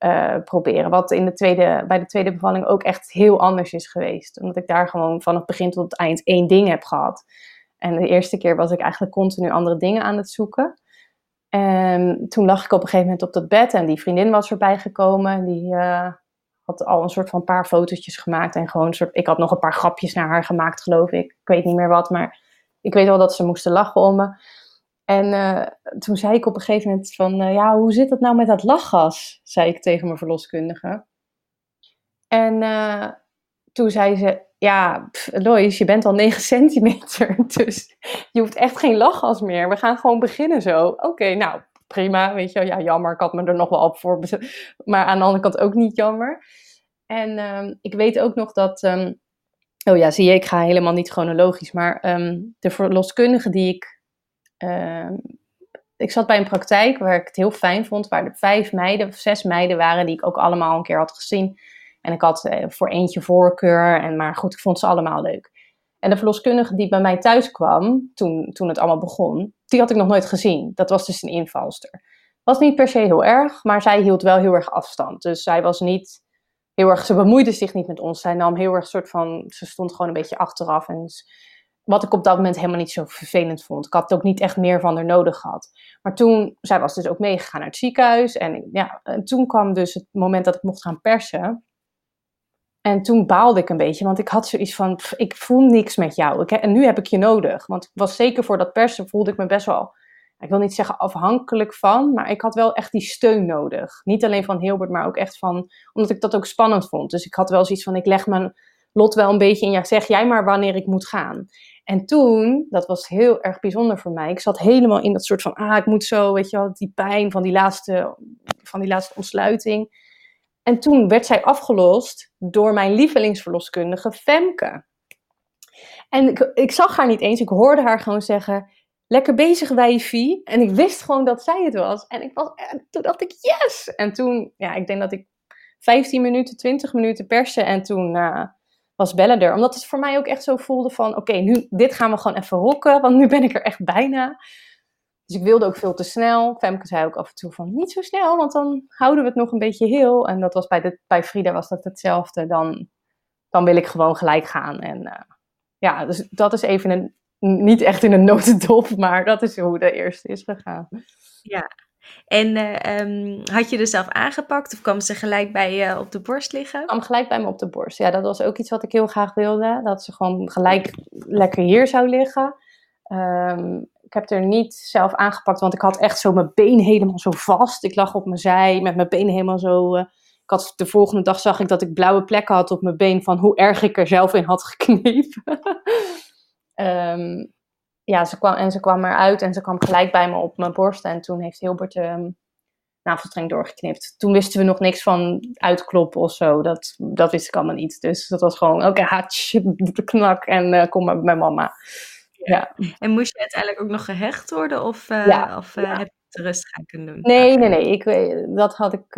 uh, proberen. Wat in de tweede, bij de tweede bevalling ook echt heel anders is geweest. Omdat ik daar gewoon van het begin tot het eind één ding heb gehad. En de eerste keer was ik eigenlijk continu andere dingen aan het zoeken. En toen lag ik op een gegeven moment op dat bed en die vriendin was erbij gekomen. Die uh, had al een soort van paar fotootjes gemaakt en gewoon soort. Ik had nog een paar grapjes naar haar gemaakt, geloof ik. Ik weet niet meer wat, maar ik weet wel dat ze moesten lachen om me. En uh, toen zei ik op een gegeven moment van, uh, ja, hoe zit dat nou met dat lachgas? Zei ik tegen mijn verloskundige. En toen zei ze, ja, pff, Lois, je bent al 9 centimeter, dus je hoeft echt geen lachgas meer. We gaan gewoon beginnen zo. Oké, nou, prima, weet je Ja, jammer, ik had me er nog wel op voor. Maar aan de andere kant ook niet jammer. En um, ik weet ook nog dat... Um, oh ja, zie je, ik ga helemaal niet chronologisch. Maar um, de verloskundige die ik ik zat bij een praktijk waar ik het heel fijn vond, waar er vijf meiden of zes meiden waren die ik ook allemaal een keer had gezien. En ik had uh, voor eentje voorkeur, en, maar goed, ik vond ze allemaal leuk. En de verloskundige die bij mij thuis kwam, toen, toen het allemaal begon, die had ik nog nooit gezien. Dat was dus een invalster. Was niet per se heel erg, maar zij hield wel heel erg afstand. Dus zij was niet heel erg, ze bemoeide zich niet met ons. Zij nam heel erg soort van, ze stond gewoon een beetje achteraf en wat ik op dat moment helemaal niet zo vervelend vond. Ik had ook niet echt meer van haar nodig gehad. Maar toen, zij was dus ook meegegaan naar het ziekenhuis. En, ja, en toen kwam dus het moment dat ik mocht gaan persen. En toen baalde ik een beetje, want ik had zoiets van, ik voel niks met jou. Ik, en nu heb ik je nodig. Want was zeker voor dat persen, voelde ik me best wel, ik wil niet zeggen afhankelijk van, maar ik had wel echt die steun nodig. Niet alleen van Hilbert, maar ook echt van, omdat ik dat ook spannend vond. Dus ik had wel zoiets van, ik leg mijn lot wel een beetje in, ja, zeg jij maar wanneer ik moet gaan. En toen, dat was heel erg bijzonder voor mij. Ik zat helemaal in dat soort van, ah, ik moet zo, weet je wel, die pijn van die laatste, van die laatste ontsluiting. En toen werd zij afgelost door mijn lievelingsverloskundige Femke. En ik, ik zag haar niet eens, ik hoorde haar gewoon zeggen, lekker bezig wijfie. En ik wist gewoon dat zij het was. En ik was, en toen dacht ik, yes! En toen, ja, ik denk dat ik 15 minuten, 20 minuten persen en toen... Uh, was bellen er. Omdat het voor mij ook echt zo voelde van, oké, nu, dit gaan we gewoon even rocken, want nu ben ik er echt bijna. Dus ik wilde ook veel te snel. Femke zei ook af en toe van, niet zo snel, want dan houden we het nog een beetje heel. En dat was bij, de, bij Frida was dat hetzelfde. Dan, dan wil ik gewoon gelijk gaan. En uh, ja, dus dat is even een, niet echt in een notendop, maar dat is hoe de eerste is gegaan. Ja, en uh, um, had je er zelf aangepakt of kwam ze gelijk bij je op de borst liggen? kwam gelijk bij me op de borst. Ja, dat was ook iets wat ik heel graag wilde. Dat ze gewoon gelijk lekker hier zou liggen. Um, ik heb er niet zelf aangepakt, want ik had echt zo mijn been helemaal zo vast. Ik lag op mijn zij met mijn been helemaal zo. Uh, ik had, de volgende dag zag ik dat ik blauwe plekken had op mijn been van hoe erg ik er zelf in had geknepen. um, ja, ze kwam, en ze kwam eruit en ze kwam gelijk bij me op mijn borst. En toen heeft Hilbert um, navelstreng doorgeknipt. Toen wisten we nog niks van uitkloppen of zo. Dat, dat wist ik allemaal niet. Dus dat was gewoon, oké, okay, hatsch, de knak en uh, kom maar bij mama. Ja. En moest je uiteindelijk ook nog gehecht worden? Of, uh, ja, of uh, ja. heb je het rust gaan kunnen doen? Nee, nee, nee. Ik, dat had ik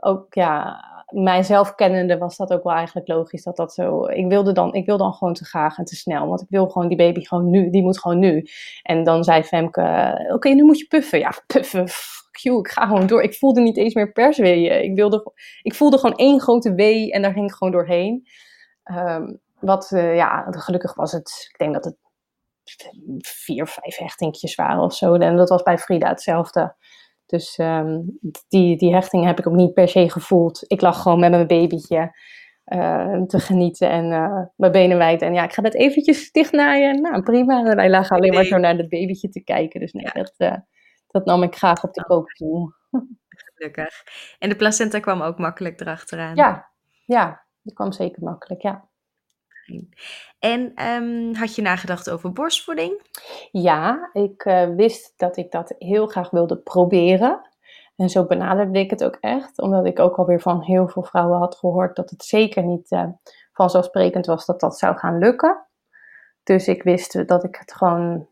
ook, ja mijzelf kennende was dat ook wel eigenlijk logisch dat dat zo. Ik wilde dan, ik wilde dan gewoon te graag en te snel. Want ik wil gewoon die baby gewoon nu. Die moet gewoon nu. En dan zei Femke: Oké, nu moet je puffen. Ja, puffen. Fuck you, ik ga gewoon door. Ik voelde niet eens meer persweeën. Ik, wilde, ik voelde gewoon één grote wee en daar ging ik gewoon doorheen. Um, wat, uh, ja, gelukkig was het. Ik denk dat het vier, vijf hechtingjes waren of zo. En dat was bij Frida hetzelfde. Dus um, die, die hechting heb ik ook niet per se gevoeld. Ik lag gewoon met mijn babytje uh, te genieten en uh, mijn benen wijd. En ja, ik ga dat eventjes dichtnaaien. Nou, prima. En wij lagen alleen maar zo naar dat babytje te kijken. Dus nee, ja. dat, uh, dat nam ik graag op de koop toe. Gelukkig. En de placenta kwam ook makkelijk erachteraan? Ja, ja die kwam zeker makkelijk, ja. En um, had je nagedacht over borstvoeding? Ja, ik uh, wist dat ik dat heel graag wilde proberen. En zo benaderde ik het ook echt, omdat ik ook alweer van heel veel vrouwen had gehoord dat het zeker niet uh, vanzelfsprekend was dat dat zou gaan lukken. Dus ik wist dat ik het gewoon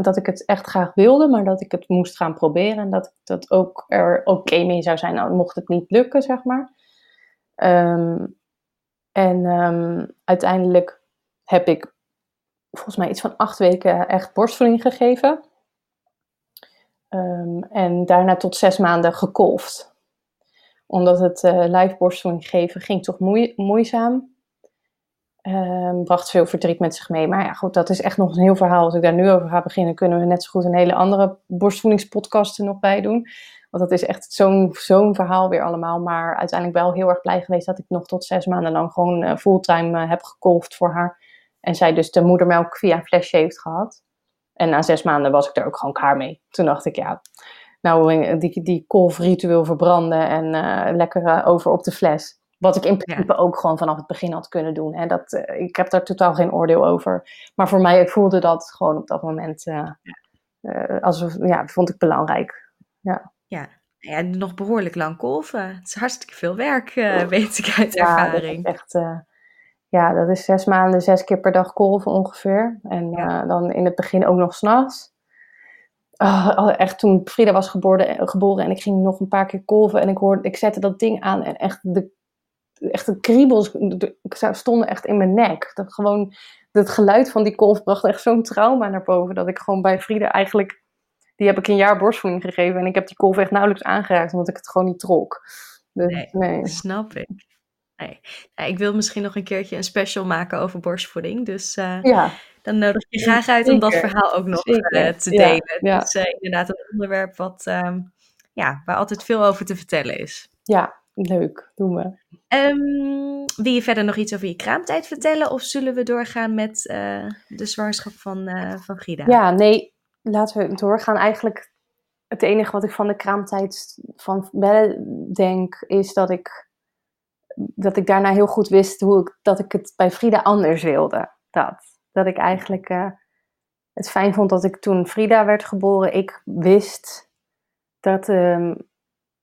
dat ik het echt graag wilde, maar dat ik het moest gaan proberen en dat dat ook er oké mee zou zijn, mocht het niet lukken, zeg maar. Um, en um, uiteindelijk heb ik volgens mij iets van acht weken echt borstvoeding gegeven. Um, en daarna tot zes maanden gekolfd. omdat het uh, live borstvoeding geven ging toch moe moeizaam. Um, bracht veel verdriet met zich mee. Maar ja, goed, dat is echt nog een heel verhaal. Als ik daar nu over ga beginnen, kunnen we net zo goed een hele andere borstvoedingspodcast er nog bij doen. Want dat is echt zo'n verhaal weer allemaal. Maar uiteindelijk wel heel erg blij geweest dat ik nog tot zes maanden lang gewoon uh, fulltime uh, heb gekolfd voor haar. En zij dus de moedermelk via een flesje heeft gehad. En na zes maanden was ik er ook gewoon klaar mee. Toen dacht ik, ja, nou die, die kolfritueel verbranden en lekker over op de fles. Wat ik in principe ook gewoon vanaf het begin had kunnen doen. Hè. Dat, uh, ik heb daar totaal geen oordeel over. Maar voor mij voelde dat gewoon op dat moment, uh, uh, ja, vond ik belangrijk. Ja. ja. Ja, nog behoorlijk lang kolven. Het is hartstikke veel werk, weet ik uit ervaring. Ja, dat echt, ja, dat is zes maanden, zes keer per dag kolven ongeveer. En ja. dan in het begin ook nog s'nachts. Oh, echt toen Frida was geboren, geboren en ik ging nog een paar keer kolven en ik, hoorde, ik zette dat ding aan en echt de echt de kriebels stonden echt in mijn nek. Dat gewoon het geluid van die kolf bracht echt zo'n trauma naar boven. Dat ik gewoon bij Frieda eigenlijk, die heb ik een jaar borstvoeding gegeven. En ik heb die kolf echt nauwelijks aangeraakt, omdat ik het gewoon niet trok. Dus, nee, nee, snap ik. Nee. ik wil misschien nog een keertje een special maken over borstvoeding. Dus uh, ja. dan nodig je graag uit om dat verhaal ook nog uh, te delen. Ja, Het is uh, inderdaad een onderwerp wat, um, ja, waar altijd veel over te vertellen is. Ja, Leuk, doen we. Um, wil je verder nog iets over je kraamtijd vertellen? Of zullen we doorgaan met uh, de zwangerschap van, uh, van Frida? Ja, nee, laten we doorgaan. Eigenlijk het enige wat ik van de kraamtijd van Belle denk, is dat ik, dat ik daarna heel goed wist hoe ik, dat ik het bij Frida anders wilde. Dat, dat ik eigenlijk uh, het fijn vond dat ik toen Frida werd geboren, ik wist dat... Um,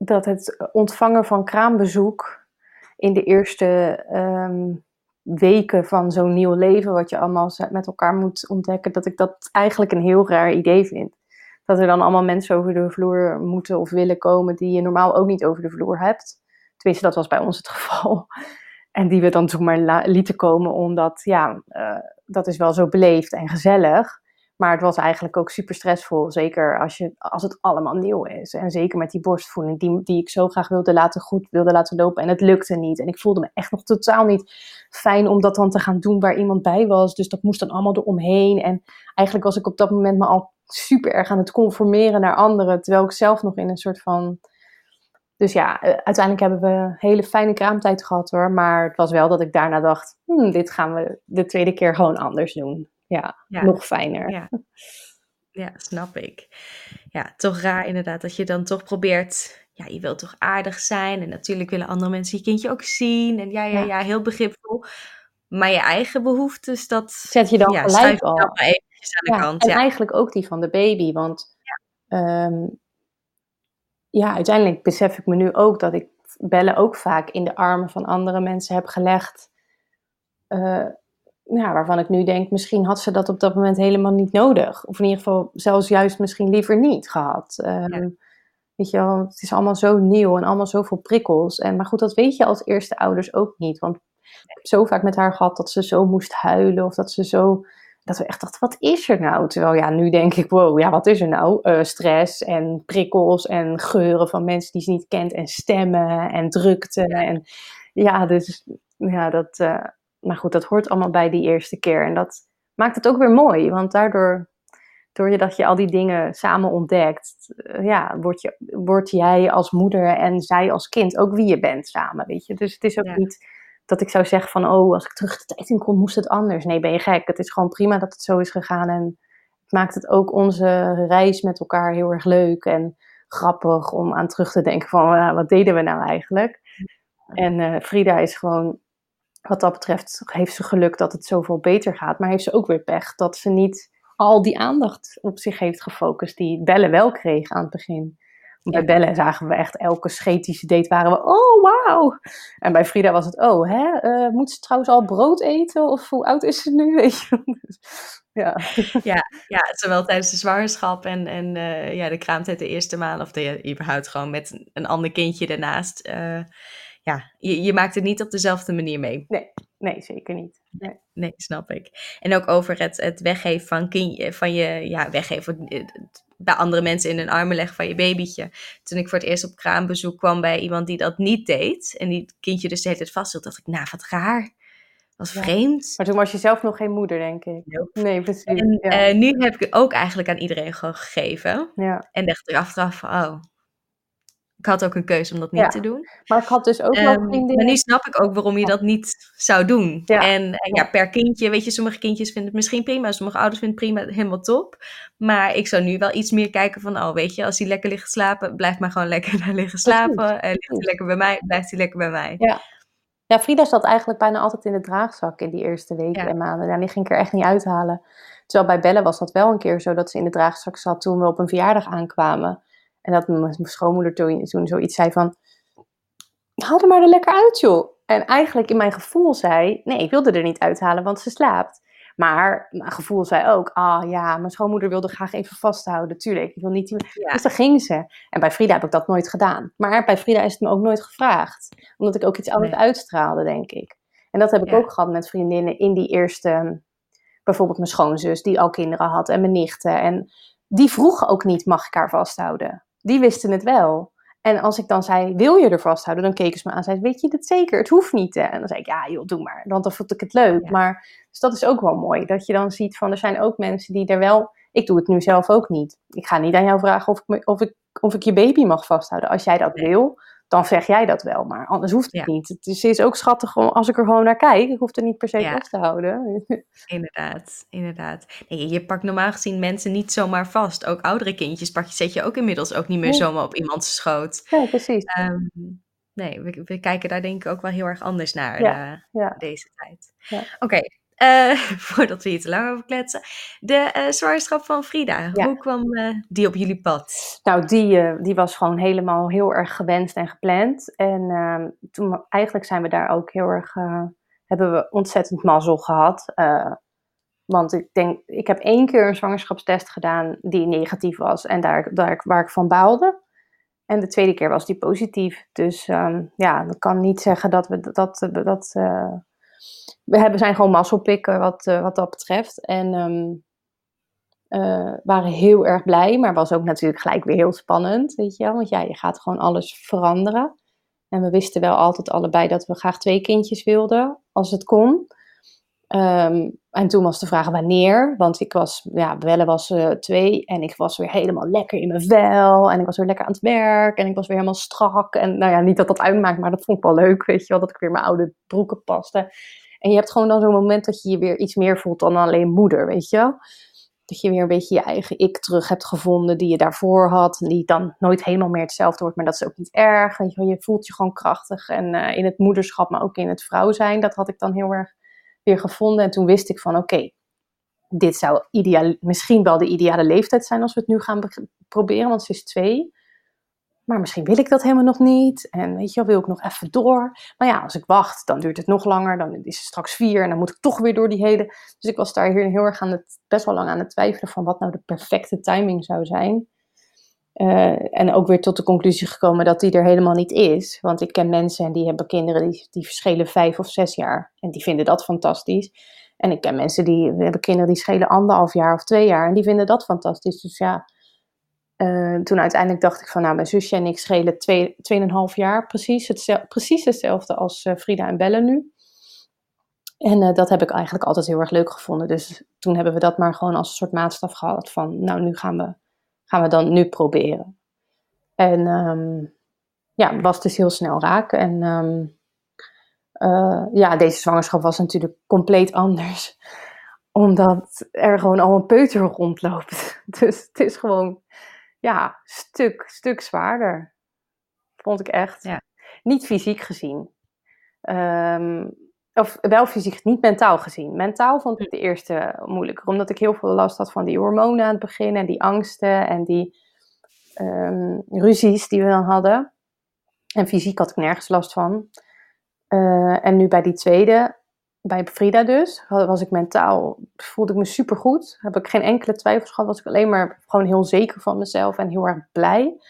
dat het ontvangen van kraambezoek in de eerste ehm, weken van zo'n nieuw leven, wat je allemaal met elkaar moet ontdekken, dat ik dat eigenlijk een heel raar idee vind. Dat er dan allemaal mensen over de vloer moeten of willen komen die je normaal ook niet over de vloer hebt. Tenminste, dat was bij ons het geval. En die we dan toen maar lieten komen, omdat ja, uh, dat is wel zo beleefd en gezellig. Maar het was eigenlijk ook super stressvol. Zeker als, je, als het allemaal nieuw is. En zeker met die borstvoeding, die, die ik zo graag wilde laten goed wilde laten lopen. En het lukte niet. En ik voelde me echt nog totaal niet fijn om dat dan te gaan doen waar iemand bij was. Dus dat moest dan allemaal eromheen. En eigenlijk was ik op dat moment me al super erg aan het conformeren naar anderen. Terwijl ik zelf nog in een soort van. Dus ja, eh, uiteindelijk hebben we hele fijne kraamtijd gehad hoor. Maar het was wel dat ik daarna dacht: hmm, dit gaan we de tweede keer gewoon anders doen ja, nog fijner. Ja. ja, snap ik. Ja, toch raar inderdaad dat je dan toch probeert ja, je wilt toch aardig zijn. En natuurlijk willen andere mensen je kindje ook zien. En ja, ja, ja, heel begripvol. Maar je eigen behoeftes, dat zet je dan ja, gelijk al. Dan eventjes aan de kant. En eigenlijk ook die van de baby. Want ja. Um, ja, uiteindelijk besef ik me nu ook dat ik bellen ook vaak in de armen van andere mensen heb gelegd. Uh, ja, waarvan ik nu denk, misschien had ze dat op dat moment helemaal niet nodig. Of in ieder geval zelfs juist misschien liever niet gehad. Um, Weet je wel, het is allemaal zo nieuw en allemaal zoveel prikkels. En, maar goed, dat weet je als eerste ouders ook niet. Want ik heb zo vaak met haar gehad dat ze zo moest huilen. Of dat ze zo, dat we echt dachten, wat is er nou? Terwijl ja, nu denk ik, wow, ja, wat is er nou? Uh, stress en prikkels en geuren van mensen die ze niet kent. En stemmen en drukte. En ja, dus ja, dat... Uh, maar goed, dat hoort allemaal bij die eerste keer. En dat maakt het ook weer mooi, want daardoor, door je dat je al die dingen samen ontdekt, eh, ja, word, je, word jij als moeder en zij als kind ook wie je bent samen, weet je. Dus het is ook niet dat ik zou zeggen van, oh, als ik terug de tijd in kon, moest het anders. Nee, ben je gek. Het is gewoon prima dat het zo is gegaan en het maakt het ook onze reis met elkaar heel erg leuk en grappig om aan terug te denken van, wat deden we nou eigenlijk? En uh, Frida is gewoon wat dat betreft heeft ze geluk dat het zoveel beter gaat. Maar heeft ze ook weer pech dat ze niet al die aandacht op zich heeft gefocust die Belle wel kreeg aan het begin. Bij Belle zagen we echt elke scheet date waren we, oh wauw. En bij Frida was het, oh hè, uh, moet ze trouwens al brood eten? Of hoe oud is ze nu? Weet je? Dus, ja. ja. Ja, zowel tijdens de zwangerschap en, en uh, ja, de kraamtijd de eerste maand. Of de, überhaupt gewoon met een ander kindje daarnaast. Uh, ja, je, je maakt het niet op dezelfde manier mee. Nee, nee, zeker niet. Nee. nee, snap ik. En ook over het, het weggeven van, kind, van je, ja, weggeven bij andere mensen in hun armen leggen van je babytje. Toen ik voor het eerst op kraambezoek kwam bij iemand die dat niet deed. En die kindje dus de hele tijd vasthield, dacht ik, nou, wat raar. Was vreemd. Maar toen was je zelf nog geen moeder, denk ik. Nee, precies. En ja. uh, nu heb ik het ook eigenlijk aan iedereen gegeven. Ja. En dacht er achteraf, oh, ik had ook een keuze om dat niet te doen. Maar ik had dus ook um, nog ehm, vriendinnen. Maar nu snap ik ook waarom je dat niet zou doen. Ja. En, en ja, per kindje, weet je, sommige kindjes vinden het misschien prima, sommige ouders vinden het prima, helemaal top. Maar ik zou nu wel iets meer kijken van, oh, weet je, als hij lekker ligt slapen, blijf maar gewoon lekker daar liggen slapen. En ligt hij lekker bij mij, blijft hij lekker bij mij. Ja. Ja, Frida zat eigenlijk bijna altijd in de draagzak in die eerste weken en maanden. Ja, die ging ik er echt niet uithalen. Terwijl bij Belle was dat wel een keer zo dat ze in de draagzak zat toen we op een verjaardag aankwamen. En dat mijn schoonmoeder toen, toen zoiets zei van, haal er maar er lekker uit joh. En eigenlijk in mijn gevoel zei, nee, ik wilde er niet uithalen, want ze slaapt. Maar mijn gevoel zei ook, ah oh, ja, mijn schoonmoeder wilde graag even vasthouden. Tuurlijk, ik wil niet... Ja. Dus dan ging ze. En bij Frida heb ik dat nooit gedaan. Maar bij Frida is het me ook nooit gevraagd. Omdat ik ook iets anders uitstraalde, denk ik. En dat heb ik ook gehad met vriendinnen in die eerste... Bijvoorbeeld mijn schoonzus, die al kinderen had. En mijn nichten. En die vroegen ook niet, mag ik haar vasthouden? Die wisten het wel. En als ik dan zei, wil je er vasthouden? Dan keken ze me aan en zeiden, weet je het zeker? Het hoeft niet. Hè? En dan zei ik, ja joh, doe maar. Want dan vond ik het leuk. Maar, dus dat is ook wel mooi. Dat je dan ziet van, er zijn ook mensen die er wel... Ik doe het nu zelf ook niet. Ik ga niet aan jou vragen of ik, of ik, of ik je baby mag vasthouden. Als jij dat wil, dan zeg jij dat wel. Maar anders hoeft het niet. Het is, is, ook schattig als ik er gewoon naar kijk. Ik hoef er niet per se ja. vast te houden. Inderdaad, inderdaad. Nee, je pakt normaal gezien mensen niet zomaar vast. Ook oudere kindjes pak je, zet je ook inmiddels ook niet meer zomaar op iemands schoot. Ja, precies. Um, nee, we, we, kijken daar denk ik ook wel heel erg anders naar ja, uh, deze tijd. Oké, uh, voordat we hier te lang over kletsen. De uh, zwangerschap van Frida, hoe kwam uh, die op jullie pad? Nou, die, die was gewoon helemaal heel erg gewenst en gepland. En ehm, toen, eigenlijk zijn we daar ook heel erg, hebben we ontzettend mazzel gehad. want ik denk, ik heb één keer een zwangerschapstest gedaan die negatief was en daar, daar waar ik van baalde. En de tweede keer was die positief. Dus um, ja, dat kan niet zeggen dat we dat, dat, dat we hebben, zijn gewoon mazzelpikken wat, uh, wat dat betreft. En um, uh, waren heel erg blij, maar was ook natuurlijk gelijk weer heel spannend, weet je wel. Want ja, je gaat gewoon alles veranderen. En we wisten wel altijd allebei dat we graag twee kindjes wilden, als het kon. Um, en toen was de vraag wanneer, want ik was, ja, Belle was uh, twee en ik was weer helemaal lekker in mijn vel. En ik was weer lekker aan het werk en ik was weer helemaal strak. En nou ja, niet dat dat uitmaakt, maar dat vond ik wel leuk, weet je wel, dat ik weer mijn oude broeken paste. En je hebt gewoon dan zo'n moment dat je je weer iets meer voelt dan alleen moeder, weet je. Dat je weer een beetje je eigen ik terug hebt gevonden die je daarvoor had. Die dan nooit helemaal meer hetzelfde wordt, maar dat is ook niet erg. Je, je voelt je gewoon krachtig. En uh, in het moederschap, maar ook in het vrouw zijn, dat had ik dan heel erg gevonden. En toen wist ik van oké, dit zou misschien wel de ideale leeftijd zijn als we het nu gaan proberen, want ze is twee. Maar misschien wil ik dat helemaal nog niet. En weet je wel, wil ik nog even door. Maar ja, als ik wacht, dan duurt het nog langer. Dan is het straks vier en dan moet ik toch weer door die hele. Dus ik was daar hier heel erg aan het, best wel lang aan het twijfelen van wat nou de perfecte timing zou zijn. Uh, en ook weer tot de conclusie gekomen dat die er helemaal niet is. Want ik ken mensen en die hebben kinderen die, die verschillen vijf of zes jaar. En die vinden dat fantastisch. En ik ken mensen die hebben kinderen die schelen anderhalf jaar of twee jaar. En die vinden dat fantastisch. Dus ja, uh, toen uiteindelijk dacht ik van, nou, mijn zusje en ik schelen twee, tweeënhalf jaar. Precies, hetzelfde, precies hetzelfde als uh, Frida en Belle nu. En dat heb ik eigenlijk altijd heel erg leuk gevonden. Dus toen hebben we dat maar gewoon als een soort maatstaf gehad. Van, nou, nu gaan we, gaan we dan nu proberen. En um, ja, was dus heel snel raak. En um, ja, deze zwangerschap was natuurlijk compleet anders. Omdat er gewoon al een peuter rondloopt. Dus het is gewoon ja, stuk, stuk zwaarder. Vond ik echt. Ja. Niet fysiek gezien. Um, of wel fysiek, niet mentaal gezien. Mentaal vond ik hm. de eerste moeilijker, omdat ik heel veel last had van die hormonen aan het begin en die angsten en die um, ruzies die we dan hadden. En fysiek had ik nergens last van. Uh, en nu bij die tweede bij Frida dus, was ik mentaal, voelde ik me supergoed. Heb ik geen enkele twijfels gehad, was ik alleen maar gewoon heel zeker van mezelf en heel erg blij.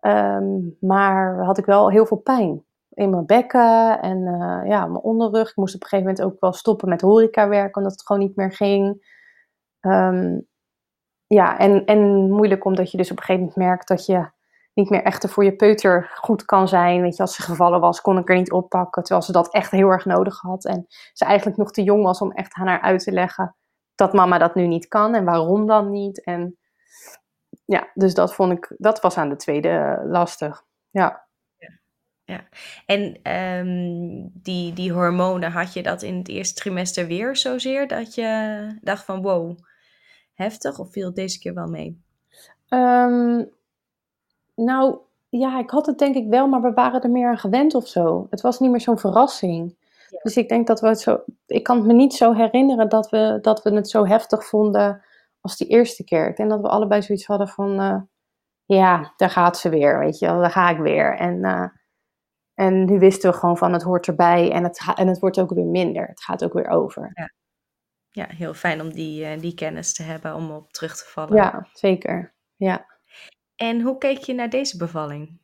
Um, maar had ik wel heel veel pijn. In mijn bekken en uh, ja, mijn onderrug. Ik moest op een gegeven moment ook wel stoppen met horeca werken, omdat het gewoon niet meer ging. Um, ja, en, en moeilijk omdat je dus op een gegeven moment merkt dat je niet meer echt voor je peuter goed kan zijn. Weet je, als ze gevallen was, kon ik er niet oppakken. Terwijl ze dat echt heel erg nodig had. En ze eigenlijk nog te jong was om echt aan haar uit te leggen dat mama dat nu niet kan. En waarom dan niet. En ja, dus dat vond ik, dat was aan de tweede lastig. Ja. Ja, en um, die, die hormonen, had je dat in het eerste trimester weer zozeer dat je dacht van wow, heftig of viel het deze keer wel mee? Um, nou, ja, ik had het denk ik wel, maar we waren er meer aan gewend of zo. Het was niet meer zo'n verrassing. Dus ik denk dat we het zo. Ik kan het me niet zo herinneren dat we, dat we het zo heftig vonden als die eerste keer. Ik denk dat we allebei zoiets hadden van. Uh, ja, daar gaat ze weer, weet je wel, daar ga ik weer. En, uh, en nu wisten we gewoon van het hoort erbij en het, en het wordt ook weer minder. Het gaat ook weer over. Ja, ja heel fijn om die, uh, die kennis te hebben om op terug te vallen. Ja, zeker. Ja. En hoe keek je naar deze bevalling?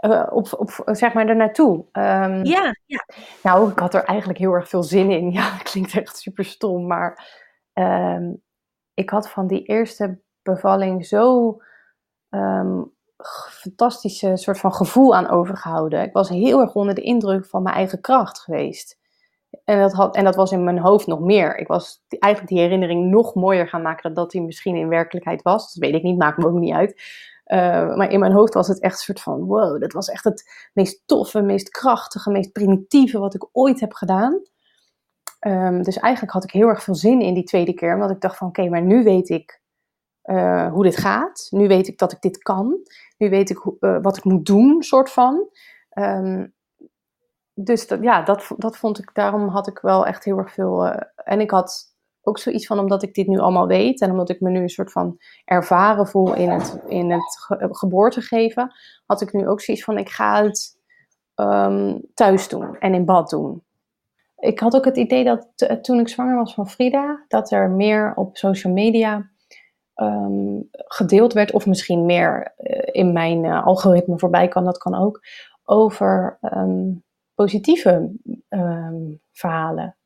Uh, op, op, zeg maar er naartoe. Um, ja, ja. Nou, ik had er eigenlijk heel erg veel zin in. Ja, dat klinkt echt super stom, maar um, ik had van die eerste bevalling zo um, fantastische soort van gevoel aan overgehouden. Ik was heel erg onder de indruk van mijn eigen kracht geweest. En dat, had, en dat was in mijn hoofd nog meer. Ik was eigenlijk die herinnering nog mooier gaan maken dan dat die misschien in werkelijkheid was. Dat weet ik niet, maakt me ook niet uit. Uh, maar in mijn hoofd was het echt een soort van: wow, dat was echt het meest toffe, meest krachtige, meest primitieve wat ik ooit heb gedaan. Um, dus eigenlijk had ik heel erg veel zin in die tweede keer, omdat ik dacht: van oké, maar nu weet ik uh, hoe dit gaat. Nu weet ik dat ik dit kan. Nu weet ik uh, wat ik moet doen, soort van. Um, dus ja, dat, dat vond ik, daarom had ik wel echt heel erg veel. Uh, en ik had ook zoiets van, omdat ik dit nu allemaal weet en omdat ik me nu een soort van ervaren voel in het, in het ge geboorte geven, had ik nu ook zoiets van, ik ga het um, thuis doen en in bad doen. Ik had ook het idee dat toen ik zwanger was van Frida, dat er meer op social media um, gedeeld werd, of misschien meer uh, in mijn uh, algoritme voorbij kan, dat kan ook, over um, positieve um, verhalen.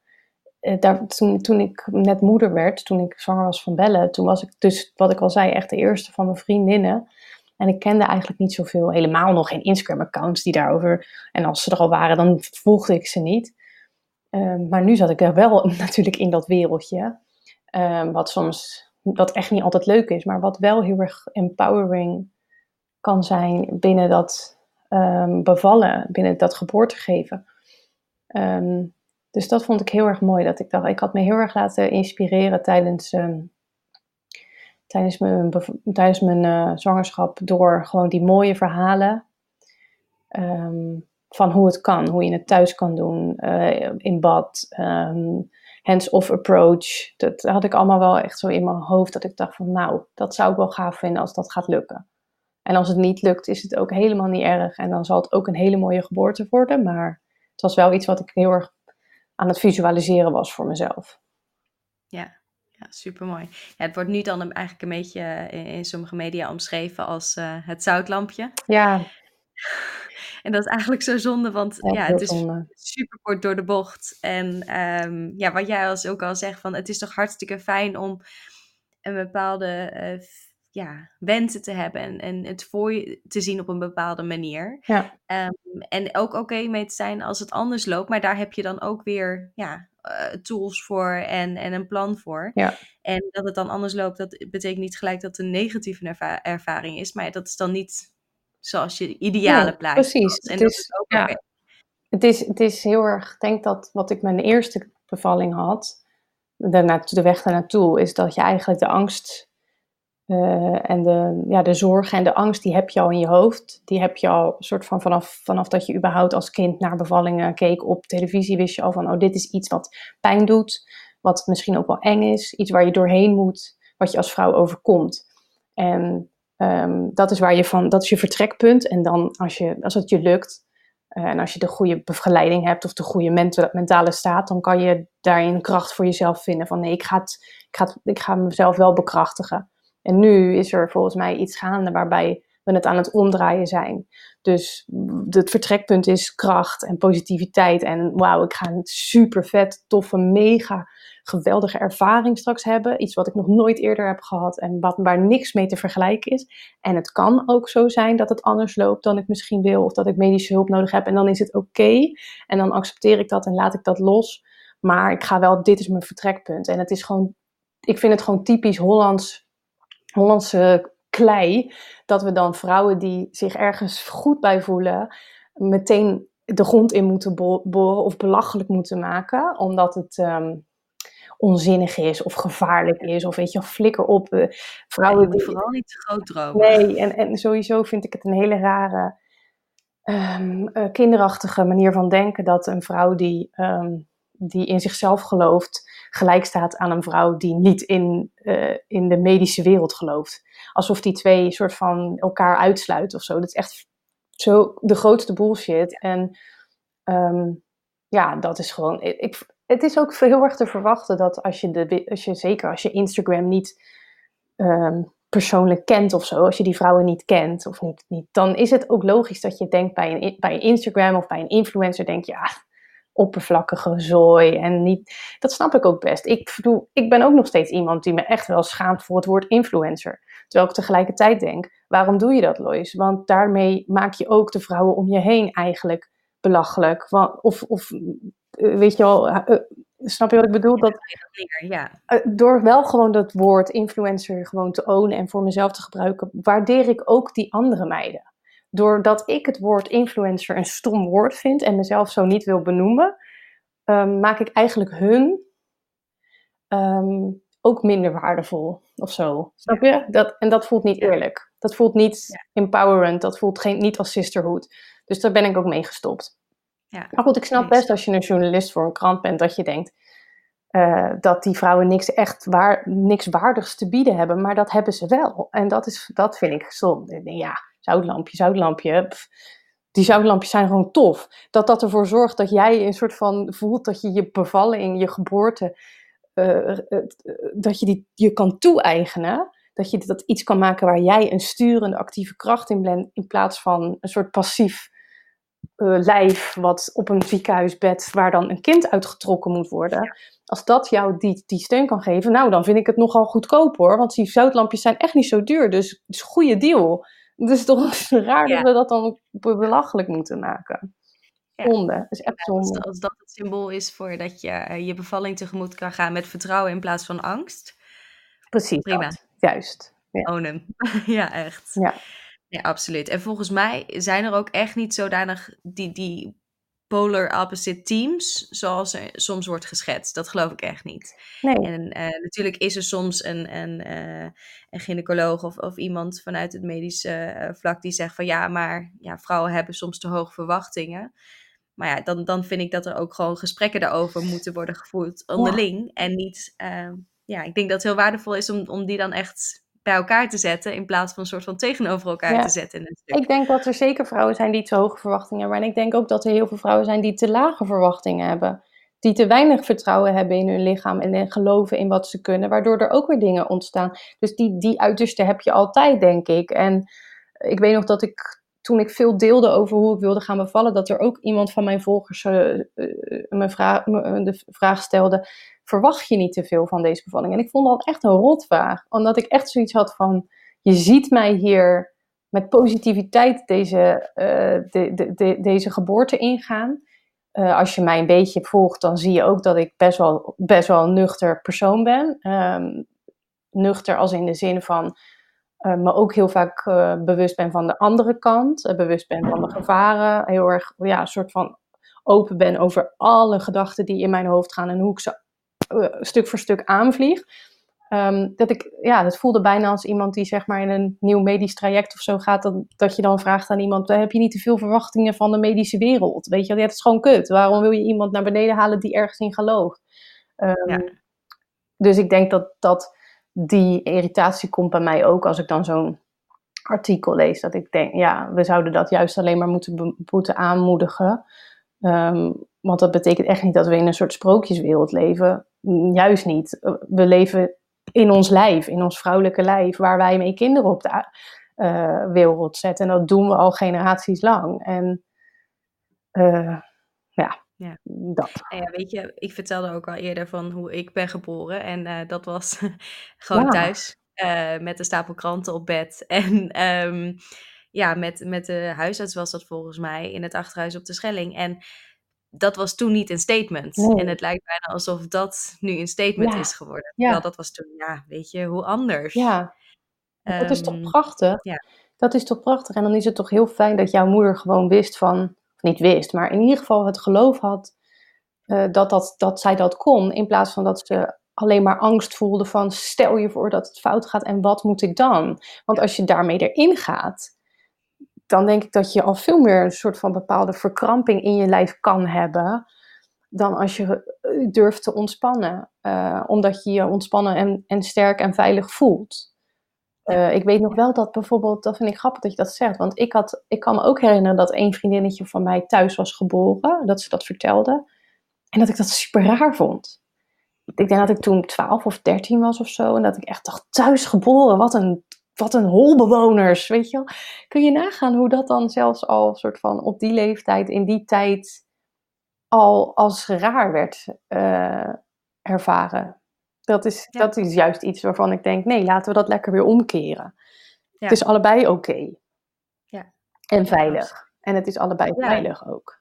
Uh, daar, toen, toen ik net moeder werd, toen ik zwanger was van Bellen, toen was ik dus, wat ik al zei, echt de eerste van mijn vriendinnen. En ik kende eigenlijk niet zoveel, helemaal nog geen Instagram-accounts die daarover. En als ze er al waren, dan volgde ik ze niet. Maar nu zat ik er wel natuurlijk in dat wereldje. Wat soms, wat echt niet altijd leuk is, maar wat wel heel erg empowering kan zijn binnen dat um, bevallen, binnen dat geboorte geven. Um, dus dat vond ik heel erg mooi. Dat ik dacht, ik had me heel erg laten inspireren tijdens, um, tijdens mijn, tijdens mijn uh, zwangerschap door gewoon die mooie verhalen. van hoe het kan, hoe je het thuis kan doen, uh, in bad, hands-off approach. Dat had ik allemaal wel echt zo in mijn hoofd. Dat ik dacht van nou, dat zou ik wel gaaf vinden als dat gaat lukken. En als het niet lukt, is het ook helemaal niet erg. En dan zal het ook een hele mooie geboorte worden. Maar het was wel iets wat ik heel erg aan het visualiseren was voor mezelf. Ja, ja supermooi. Ja, het wordt nu dan eigenlijk een beetje in, in sommige media omschreven als uh, het zoutlampje. Ja. En dat is eigenlijk zo zonde, want ja, ja het is super kort door de bocht. En um, ja, wat jij als ook al zegt, van het is toch hartstikke fijn om een bepaalde uh, ja, wensen te hebben en, en het voor je te zien op een bepaalde manier. Ja. Um, en ook oké okay mee te zijn als het anders loopt, maar daar heb je dan ook weer ja, uh, tools voor en, en een plan voor. Ja. En dat het dan anders loopt, dat betekent niet gelijk dat het een negatieve erva ervaring is, maar dat is dan niet zoals je ideale ja, plaatje Precies. En het is, is ook ja. okay. het, is, het is heel erg, ik denk dat wat ik mijn eerste bevalling had, de, de weg ernaartoe, is dat je eigenlijk de angst uh, en de, ja, de zorg en de angst, die heb je al in je hoofd. Die heb je al soort van vanaf, vanaf dat je überhaupt als kind naar bevallingen keek op televisie, wist je al van, oh, dit is iets wat pijn doet, wat misschien ook wel eng is, iets waar je doorheen moet, wat je als vrouw overkomt. En um, dat is waar je van, dat is je vertrekpunt. En dan als, je, als het je lukt, uh, en als je de goede begeleiding hebt of de goede mentale staat, dan kan je daarin kracht voor jezelf vinden. Van nee, ik ga, ik ga, ik ga mezelf wel bekrachtigen. En nu is er volgens mij iets gaande waarbij we het aan het omdraaien zijn. Dus het vertrekpunt is kracht en positiviteit. En wauw, ik ga een super vet, toffe, mega geweldige ervaring straks hebben. Iets wat ik nog nooit eerder heb gehad en wat, waar niks mee te vergelijken is. En het kan ook zo zijn dat het anders loopt dan ik misschien wil. Of dat ik medische hulp nodig heb. En dan is het oké. En dan accepteer ik dat en laat ik dat los. Maar ik ga wel, dit is mijn vertrekpunt. En het is gewoon, ik vind het gewoon typisch Hollands, Hollandse klei. Dat we dan vrouwen die zich ergens goed bij voelen, meteen de grond in moeten boren of belachelijk moeten maken. Omdat het ehm, onzinnig is of gevaarlijk is. Of weet je, flikker op. Uh, vrouwen die vooral niet te groot dromen. Nee, en, en sowieso vind ik het een hele rare, um, kinderachtige manier van denken. Dat een vrouw die, um, die in zichzelf gelooft, gelijk staat aan een vrouw die niet in, uh, in de medische wereld gelooft. Alsof die twee soort van elkaar uitsluiten of zo. Dat is echt zo de grootste bullshit. En um, ja, dat is gewoon. Ik, het is ook heel erg te verwachten dat als je, de, als je zeker als je Instagram niet um, persoonlijk kent of zo, als je die vrouwen niet kent of niet, niet, dan is het ook logisch dat je denkt bij een, bij Instagram of bij een influencer, denk je, ja, oppervlakkige zooi en niet, dat snap ik ook best. Ik, bedoel, ik ben ook nog steeds iemand die me echt wel schaamt voor het woord influencer. Terwijl ik tegelijkertijd denk, waarom doe je dat, Lois? Want daarmee maak je ook de vrouwen om je heen eigenlijk belachelijk. Of, of weet je wel, eh, eh, snap je wat ik bedoel? Dat, ja. door wel gewoon dat woord influencer gewoon te ownen en voor mezelf te gebruiken, waardeer ik ook die andere meiden. Doordat ik het woord influencer een stom woord vind en mezelf zo niet wil benoemen, um, maak ik eigenlijk hun um, ook minder waardevol of zo. Snap je? Dat, en dat voelt niet eerlijk. Dat voelt niet empowerend. Dat voelt geen, niet als sisterhood. Dus daar ben ik ook mee gestopt. Ja, maar goed, ik snap best als je een journalist voor een krant bent dat je denkt uh, dat die vrouwen niks echt waar, niks waardigs te bieden hebben, maar dat hebben ze wel. En dat, is, dat vind ik gezond. Ja, zoutlampje, zoutlampje. die zoutlampjes zijn gewoon tof. Dat dat ervoor zorgt dat jij een soort van voelt dat je je bevalling, je geboorte, uh, dat je die je kan toe-eigenen. Dat je dat iets kan maken waar jij een sturende, actieve kracht in bent, in plaats van een soort passief uh, lijf wat op een ziekenhuisbed waar dan een kind uitgetrokken moet worden. Als dat jou die, die steun kan geven, nou dan vind ik het nogal goedkoop hoor. Want die zoutlampjes zijn echt niet zo duur, dus het is een goede deal. Dus toch raar dat we dat dan belachelijk moeten maken. Zonde, is echt zonde. als, dat het symbool is voor dat je eh, je bevalling tegemoet kan gaan met vertrouwen in plaats van angst. Precies, Prima. juist. Ja. ja, echt. Ja. Ja, absoluut. En volgens mij zijn er ook echt niet zodanig die, die polar opposite teams, zoals er soms wordt geschetst. Dat geloof ik echt niet. Nee. En uh, natuurlijk is er soms een, een, uh, een gynaecoloog of, of iemand vanuit het medische uh, vlak die zegt van ja, maar ja, vrouwen hebben soms te hoge verwachtingen. Maar ja, dan, dan vind ik dat er ook gewoon gesprekken daarover moeten worden gevoerd onderling. Ja. En niet, ja, ik denk dat het heel waardevol is om, om die dan echt bij elkaar te zetten in plaats van een soort van tegenover elkaar te zetten. In ik denk dat er zeker vrouwen zijn die te hoge verwachtingen hebben. En ik denk ook dat er heel veel vrouwen zijn die te lage verwachtingen hebben. Die te weinig vertrouwen hebben in hun lichaam en geloven in wat ze kunnen, waardoor er ook weer dingen ontstaan. Dus die, die uiterste heb je altijd, denk ik. En ik weet nog dat ik toen ik veel deelde over hoe ik wilde gaan bevallen, dat er ook iemand van mijn volgers uh, uh, me, vraag, me de vraag stelde: verwacht je niet te veel van deze bevalling? En ik vond dat echt een rotvraag, omdat ik echt zoiets had van: je ziet mij hier met positiviteit deze, uh, de, de, de, deze geboorte ingaan. als je mij een beetje volgt, dan zie je ook dat ik best wel, best wel een nuchter persoon ben. Um, nuchter als in de zin van uh, me ook heel vaak bewust ben van de andere kant. Bewust ben van de gevaren. Heel erg, ja, een soort van open ben over alle gedachten die in mijn hoofd gaan en hoe ik ze stuk voor stuk aanvlieg. Um, dat ik, ja, dat voelde bijna als iemand die zeg maar in een nieuw medisch traject of zo gaat. Dat, dat je dan vraagt aan iemand: heb je niet te veel verwachtingen van de medische wereld? Weet je, dat is gewoon kut. Waarom wil je iemand naar beneden halen die ergens in gelooft? Um, ja. Dus ik denk dat dat die irritatie komt bij mij ook als ik dan zo'n artikel lees. Dat ik denk, ja, we zouden dat juist alleen maar moeten, moeten aanmoedigen. Um, want dat betekent echt niet dat we in een soort sprookjeswereld leven. Juist niet. We leven in ons lijf, in ons vrouwelijke lijf, waar wij mee kinderen op de uh, wereld zetten. En dat doen we al generaties lang. En uh, ja, ja. dat. Ja, weet je, ik vertelde ook al eerder van hoe ik ben geboren. En uh, dat was gewoon ja. thuis met een stapel kranten op bed. En um, ja, met, met de huisarts was dat volgens mij in het achterhuis op de Schelling. En dat was toen niet een statement. Nee. En het lijkt bijna alsof dat nu een statement Ja. is geworden. Ja. Terwijl dat was toen, ja, weet je, hoe anders. Ja, dat is toch Ehm, prachtig? ja. Dat is toch prachtig? En dan is het toch heel fijn dat jouw moeder gewoon wist van, of niet wist, maar in ieder geval het geloof had eh, dat, dat, dat zij dat kon. In plaats van dat ze alleen maar angst voelde van, stel je voor dat het fout gaat en wat moet ik dan? Want als je daarmee erin gaat, dan denk ik dat je al veel meer een soort van bepaalde verkramping in je lijf kan hebben. Dan als je eh, durft te ontspannen. Eh, omdat je je ontspannen en, en sterk en veilig voelt. Eh, ik weet nog wel dat bijvoorbeeld, dat vind ik grappig dat je dat zegt. Want ik, had, ik kan me ook herinneren dat een vriendinnetje van mij thuis was geboren. Dat ze dat vertelde. En dat ik dat super raar vond. Ik denk dat ik toen 12 of 13 was of zo. En dat ik echt dacht, thuis geboren, wat een, wat een holbewoners, weet je wel. Kun je nagaan hoe dat dan zelfs al soort van op die leeftijd, in die tijd, al als raar werd eh, ervaren. Dat is, Ja. dat is juist iets waarvan ik denk, nee, laten we dat lekker weer omkeren. Ja. Het is allebei oké. Ja. En veilig. En het is allebei Ja. veilig ook.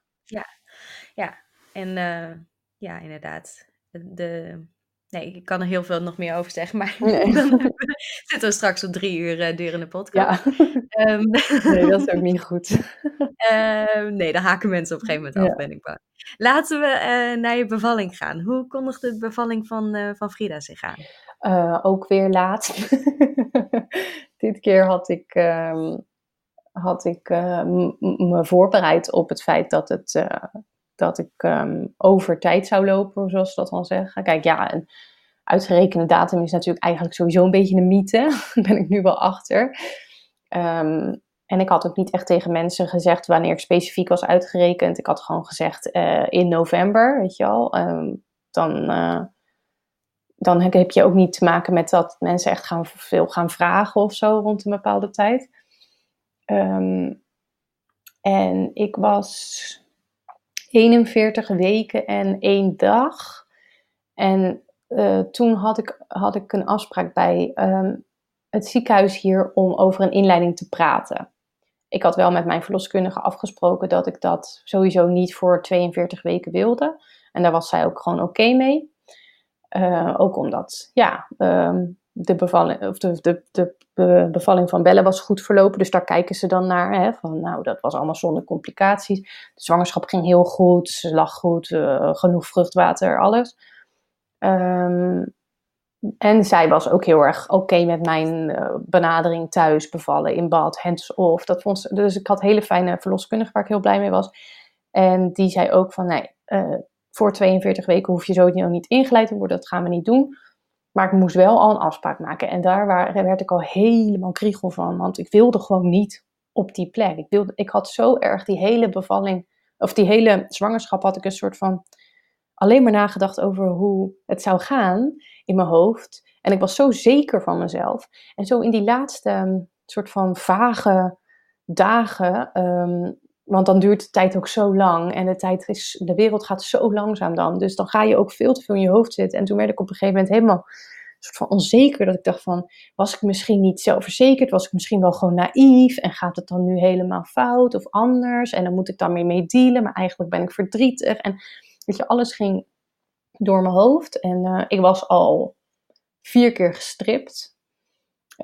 En eh, ja, inderdaad. De, de- nee, ik kan er heel veel nog meer over zeggen, maar Nee. dan we- zitten we straks op drie uur eh, durende podcast. Ja, Ehm, nee, dat is ook niet goed. ehm, nee, dan haken mensen op een gegeven moment af, Ja. ben ik bang. Laten we eh, naar je bevalling gaan. Hoe kondigde de bevalling van, eh, van Frida zich aan? Ook weer laat. Dit keer had ik, ehm, had ik me voorbereid op het feit dat, het, dat ik ehm, over tijd zou lopen, zoals ze dat dan zeggen. Kijk, ja, een uitgerekende datum is natuurlijk eigenlijk sowieso een beetje een mythe. Daar ben ik nu wel achter. Ehm, en ik had ook niet echt tegen mensen gezegd wanneer ik specifiek was uitgerekend. Ik had gewoon gezegd eh, in november, weet je wel. Ehm, dan, eh, dan heb je ook niet te maken met dat mensen echt gaan, veel gaan vragen of zo rond een bepaalde tijd. En ik was 41 weken en één dag. En eh, toen had ik, had ik een afspraak bij ehm, het ziekenhuis hier om over een inleiding te praten. Ik had wel met mijn verloskundige afgesproken dat ik dat sowieso niet voor 42 weken wilde. En daar was zij ook gewoon oké mee. Eh, ook omdat, ja, ehm, de, bevalling, of de, de, de be- bevalling van Belle was goed verlopen. Dus daar kijken ze dan naar. Hè, van, nou, dat was allemaal zonder complicaties. De zwangerschap ging heel goed. Ze lag goed. eh, genoeg vruchtwater, alles. Ehm, en zij was ook heel erg oké met mijn eh, benadering thuis bevallen, in bad, hands-off. Dat vond ze, dus ik had hele fijne verloskundige waar ik heel blij mee was. En die zei ook van, nee, eh, voor 42 weken hoef je sowieso niet ingeleid te worden. Dat gaan we niet doen. Maar ik moest wel al een afspraak maken. En daar werd ik al helemaal kriegel van. Want ik wilde gewoon niet op die plek. Ik, wilde, ik had zo erg die hele bevalling, of die hele zwangerschap had ik een soort van alleen maar nagedacht over hoe het zou gaan in mijn hoofd. En ik was zo zeker van mezelf. En zo in die laatste um, soort van vage dagen, um, want dan duurt de tijd ook zo lang en de, tijd is, de wereld gaat zo langzaam dan. Dus dan ga je ook veel te veel in je hoofd zitten. En toen werd ik op een gegeven moment helemaal soort van onzeker. Dat ik dacht van, was ik misschien niet zelfverzekerd? Was ik misschien wel gewoon naïef? En gaat het dan nu helemaal fout of anders? En dan moet ik daarmee mee dealen. Maar eigenlijk ben ik verdrietig. En weet je, alles ging door mijn hoofd. En uh, ik was al vier keer gestript.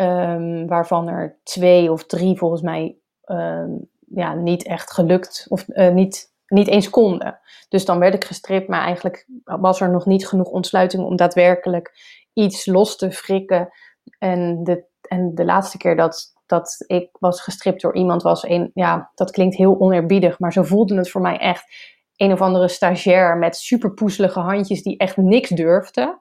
Um, waarvan er twee of drie volgens mij um, ja, niet echt gelukt. Of uh, niet, niet eens konden. Dus dan werd ik gestript. Maar eigenlijk was er nog niet genoeg ontsluiting om daadwerkelijk iets los te frikken. En de, en de laatste keer dat, dat ik was gestript door iemand was een, ja, dat klinkt heel oneerbiedig, maar zo voelde het voor mij echt een of andere stagiair met super poezelige handjes die echt niks durfde.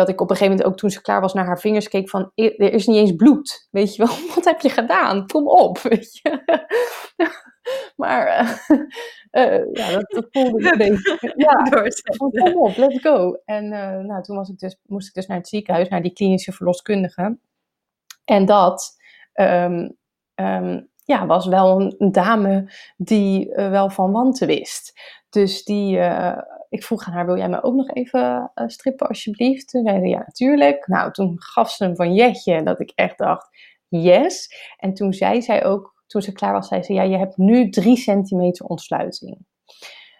Dat ik op een gegeven moment ook toen ze klaar was naar haar vingers keek van, er is niet eens bloed, weet je wel, wat heb je gedaan? Kom op, weet je. maar uh, uh, ja, dat, dat voelde een beetje, ja, kom op, let's go. En uh, nou, toen was ik dus, moest ik dus naar het ziekenhuis, naar die klinische verloskundige. En dat, um, ehm, ja, was wel een, dame die wel van wanten wist. Dus die, ik vroeg aan haar, wil jij me ook nog even strippen alsjeblieft? Toen zei ze, ja natuurlijk. Nou, toen gaf ze hem van Jetje dat ik echt dacht, yes. En toen zei zij ook, toen ze klaar was, zei ze, ja, je hebt nu drie centimeter ontsluiting.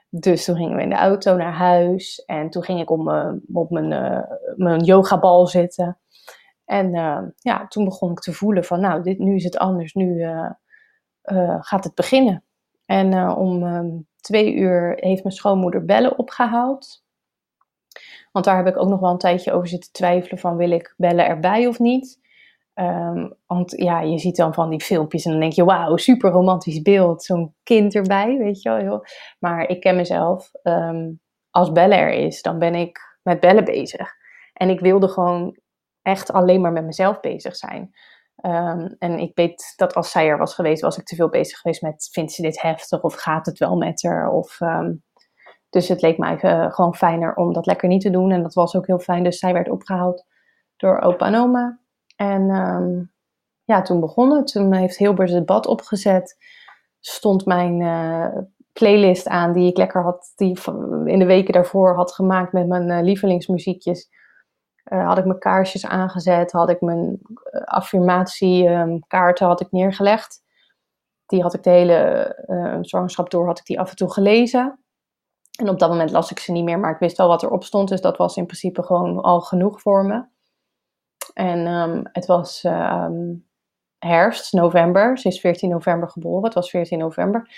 Dus toen gingen we in de auto naar huis en toen ging ik op mijn, op mijn, uh, mijn yogabal zitten. En ja, toen begon ik te voelen van, nou, dit, nu is het anders, nu gaat het beginnen. En om ehm, twee uur heeft mijn schoonmoeder bellen opgehaald. Want daar heb ik ook nog wel een tijdje over zitten twijfelen van, wil ik bellen erbij of niet? Ehm, want ja, je ziet dan van die filmpjes en dan denk je, wauw, super romantisch beeld, zo'n kind erbij, weet je wel. Maar ik ken mezelf, um, als bellen er is, dan ben ik met bellen bezig. En ik wilde gewoon echt alleen maar met mezelf bezig zijn. Ehm, en ik weet dat als zij er was geweest, was ik te veel bezig geweest met, vindt ze dit heftig of gaat het wel met haar? Of, dus het leek mij uh, gewoon fijner om dat lekker niet te doen. En dat was ook heel fijn. Dus zij werd opgehaald door opa en oma. En ehm, ja, toen begonnen. Toen heeft Hilbert het bad opgezet. Stond mijn uh, playlist aan die ik lekker had, die in de weken daarvoor had gemaakt met mijn uh, lievelingsmuziekjes. Uh, had ik mijn kaarsjes aangezet, had ik mijn affirmatiekaarten had ik neergelegd. Die had ik de hele zwangerschap door, had ik die af en toe gelezen. En op dat moment las ik ze niet meer, maar ik wist wel wat erop stond. Dus dat was in principe gewoon al genoeg voor me. En um, het was um, herfst, november. Ze is 14 november geboren. Het was 14 november.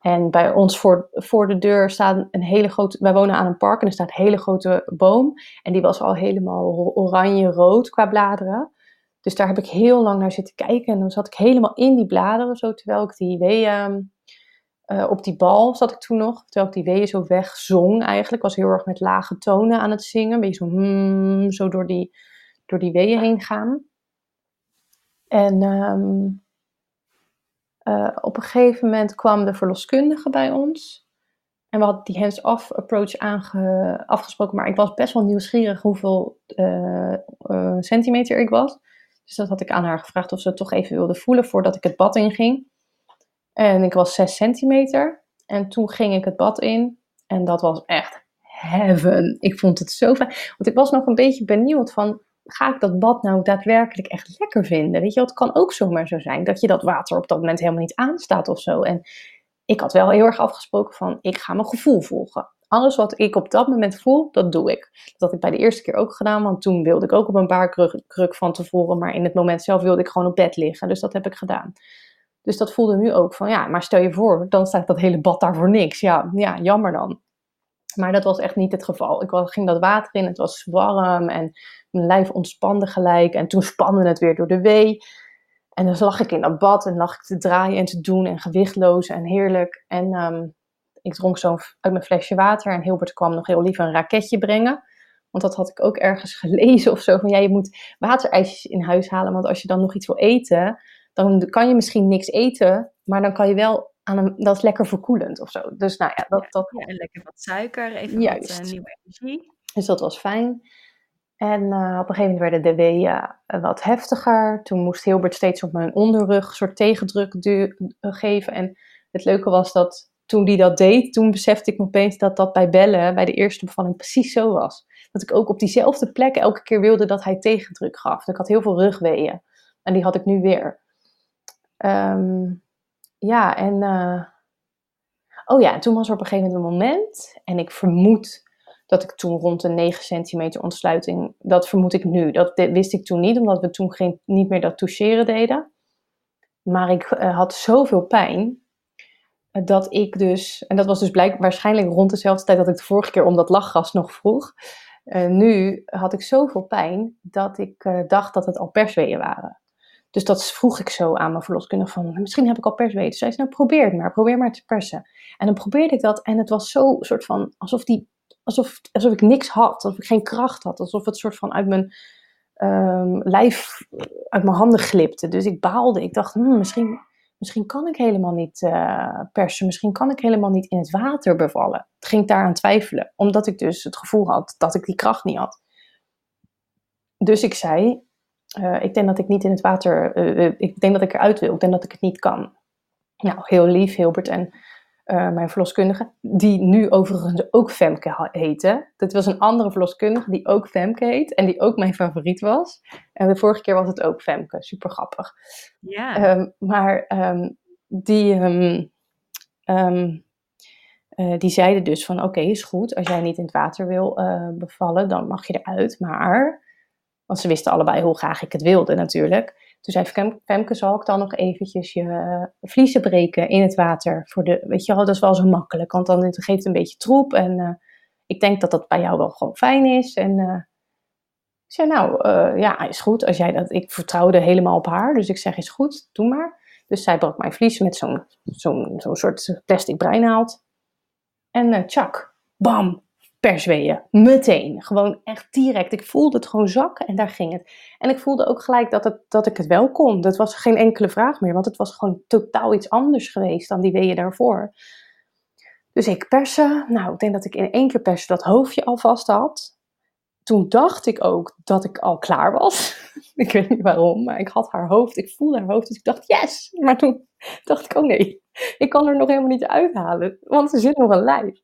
En bij ons voor, voor de deur staat een hele grote. Wij wonen aan een park en er staat een hele grote boom. En die was al helemaal oranje-rood qua bladeren. Dus daar heb ik heel lang naar zitten kijken. En dan zat ik helemaal in die bladeren, zo terwijl ik die weeën. Uh, op die bal zat ik toen nog, terwijl ik die weeën zo wegzong eigenlijk. Was heel erg met lage tonen aan het zingen. Een beetje zo, hmm, zo door die, door die weeën heen gaan. En ehm, eh, op een gegeven moment kwam de verloskundige bij ons. En we hadden die hands-off approach afgesproken. Maar ik was best wel nieuwsgierig hoeveel uh, uh, centimeter ik was. Dus dat had ik aan haar gevraagd of ze het toch even wilde voelen voordat ik het bad inging. En ik was 6 centimeter. En toen ging ik het bad in. En dat was echt heaven. Ik vond het zo fijn. Want ik was nog een beetje benieuwd van ga ik dat bad nou daadwerkelijk echt lekker vinden? Weet je, het kan ook zomaar zo zijn dat je dat water op dat moment helemaal niet aanstaat of zo. En ik had wel heel erg afgesproken van, ik ga mijn gevoel volgen. Alles wat ik op dat moment voel, dat doe ik. Dat had ik bij de eerste keer ook gedaan, want toen wilde ik ook op een baarkruk van tevoren. Maar in het moment zelf wilde ik gewoon op bed liggen. Dus dat heb ik gedaan. Dus dat voelde nu ook van, ja, maar stel je voor, dan staat dat hele bad daar voor niks. Ja, ja jammer dan. Maar dat was echt niet het geval. Ik ging dat water in, het was warm en mijn lijf ontspande gelijk. En toen spande het weer door de wee. En dan lag ik in dat bad en lag ik te draaien en te doen en gewichtloos en heerlijk. En ehm, ik dronk zo uit mijn flesje water en Hilbert kwam nog heel lief een raketje brengen. Want dat had ik ook ergens gelezen of zo. Van ja, je moet waterijsjes in huis halen. Want als je dan nog iets wil eten, dan kan je misschien niks eten. Maar dan kan je wel aan een, dat is lekker verkoelend of zo. Dus nou ja, dat... dat... Ja, en lekker wat suiker, even Juist. wat uh, nieuwe energie. Dus dat was fijn. En uh, op een gegeven moment werden de weeën uh, wat heftiger. Toen moest Hilbert steeds op mijn onderrug een soort tegendruk geven. En het leuke was dat toen hij dat deed, toen besefte ik opeens dat dat bij bellen, bij de eerste bevalling, precies zo was. Dat ik ook op diezelfde plek elke keer wilde dat hij tegendruk gaf. Dus ik had heel veel rugweeën. En die had ik nu weer. Um, ja, en. Oh ja, toen was er op een gegeven moment een moment. En ik vermoed dat ik toen rond de 9 centimeter ontsluiting. Dat vermoed ik nu. Dat wist ik toen niet, omdat we toen geen, niet meer dat toucheren deden. Maar ik uh, had zoveel pijn. Uh, dat ik dus. En dat was dus blijk, waarschijnlijk rond dezelfde tijd dat ik de vorige keer om dat lachgas nog vroeg. nu had ik zoveel pijn dat ik dacht dat het al persweeën waren. Dus dat vroeg ik zo aan mijn verloskundige van, misschien heb ik al persweeën. Dus zei ze, nou probeer het maar, probeer maar te persen. En dan probeerde ik dat en het was zo soort van, alsof, die, alsof, alsof ik niks had, alsof ik geen kracht had. Alsof het soort van uit mijn um, lijf, uit mijn handen glipte. Dus ik baalde. Ik dacht, hmm, misschien, misschien kan ik helemaal niet uh, persen. Misschien kan ik helemaal niet in het water bevallen. Het ging daaraan twijfelen, omdat ik dus het gevoel had dat ik die kracht niet had. Dus ik zei, eh, ik denk dat ik niet in het water, ik denk dat ik eruit wil, ik denk dat ik het niet kan. Nou, heel lief, Hilbert en mijn verloskundige, die nu overigens ook Femke heette. Dat was een andere verloskundige die ook Femke heet en die ook mijn favoriet was. En de vorige keer was het ook Femke, super grappig. Ja. Um, maar um, die, um, die zeiden dus van oké, is goed, als jij niet in het water wil bevallen, dan mag je eruit. Maar want ze wisten allebei hoe graag ik het wilde natuurlijk. Toen zei Femke, zal ik dan nog eventjes je uh, vliezen breken in het water? Voor de, weet je wel, dat is wel zo makkelijk, want dan geeft het een beetje troep. En uh, ik denk dat dat bij jou wel gewoon fijn is. En uh, ik zei, nou, ja, is goed. Als jij dat, ik vertrouwde helemaal op haar, dus ik zeg, is goed, doe maar. Dus zij brak mijn vlies met zo'n zo'n zo'n soort plastic breinaald. En tjak, bam, persweeën. Meteen. Gewoon echt direct. Ik voelde het gewoon zakken en daar ging het. En ik voelde ook gelijk dat, het, dat ik het wel kon. Dat was geen enkele vraag meer, want het was gewoon totaal iets anders geweest dan die weeën daarvoor. Dus ik persen. Nou, ik denk dat ik in één keer persen dat hoofdje al vast had. Toen dacht ik ook dat ik al klaar was. ik weet niet waarom, maar ik had haar hoofd. Ik voelde haar hoofd, dus ik dacht yes. Maar toen dacht ik, oh nee, ik kan er nog helemaal niet uithalen, want er zit nog een lijf.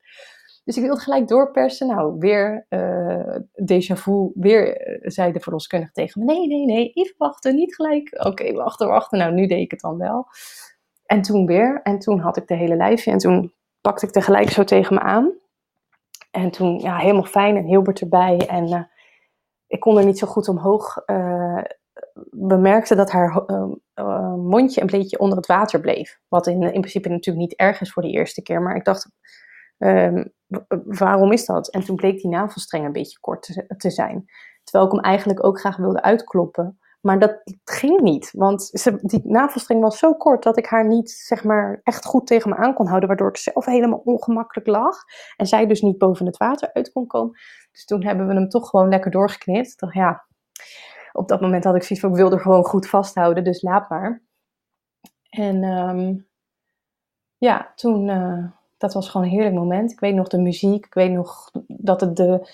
Dus ik wilde gelijk doorpersen. Nou, weer uh, déjà vu. Weer uh, zei de verloskundige tegen me: nee, nee, nee, even wachten, niet gelijk. Oké, wachten, wachten. Nou, nu deed ik het dan wel. En toen weer. En toen had ik de hele lijfje. En toen pakte ik tegelijk zo tegen me aan. En toen, ja, helemaal fijn en Hilbert erbij. En uh, ik kon er niet zo goed omhoog. we merkten dat haar mondje een beetje onder het water bleef. Wat in, in principe natuurlijk niet erg is voor de eerste keer. Maar ik dacht, Um, waarom is dat? En toen bleek die navelstreng een beetje kort te, zijn. Terwijl ik hem eigenlijk ook graag wilde uitkloppen. Maar dat ging niet. Want die navelstreng was zo kort dat ik haar niet zeg maar, echt goed tegen me aan kon houden. Waardoor ik zelf helemaal ongemakkelijk lag. En zij dus niet boven het water uit kon komen. Dus toen hebben we hem toch gewoon lekker doorgeknipt. Ja, op dat moment had ik zoiets van, ik wilde gewoon goed vasthouden. Dus laat maar. En um, ja, toen... Uh, dat was gewoon een heerlijk moment. Ik weet nog de muziek. Ik weet nog dat het de,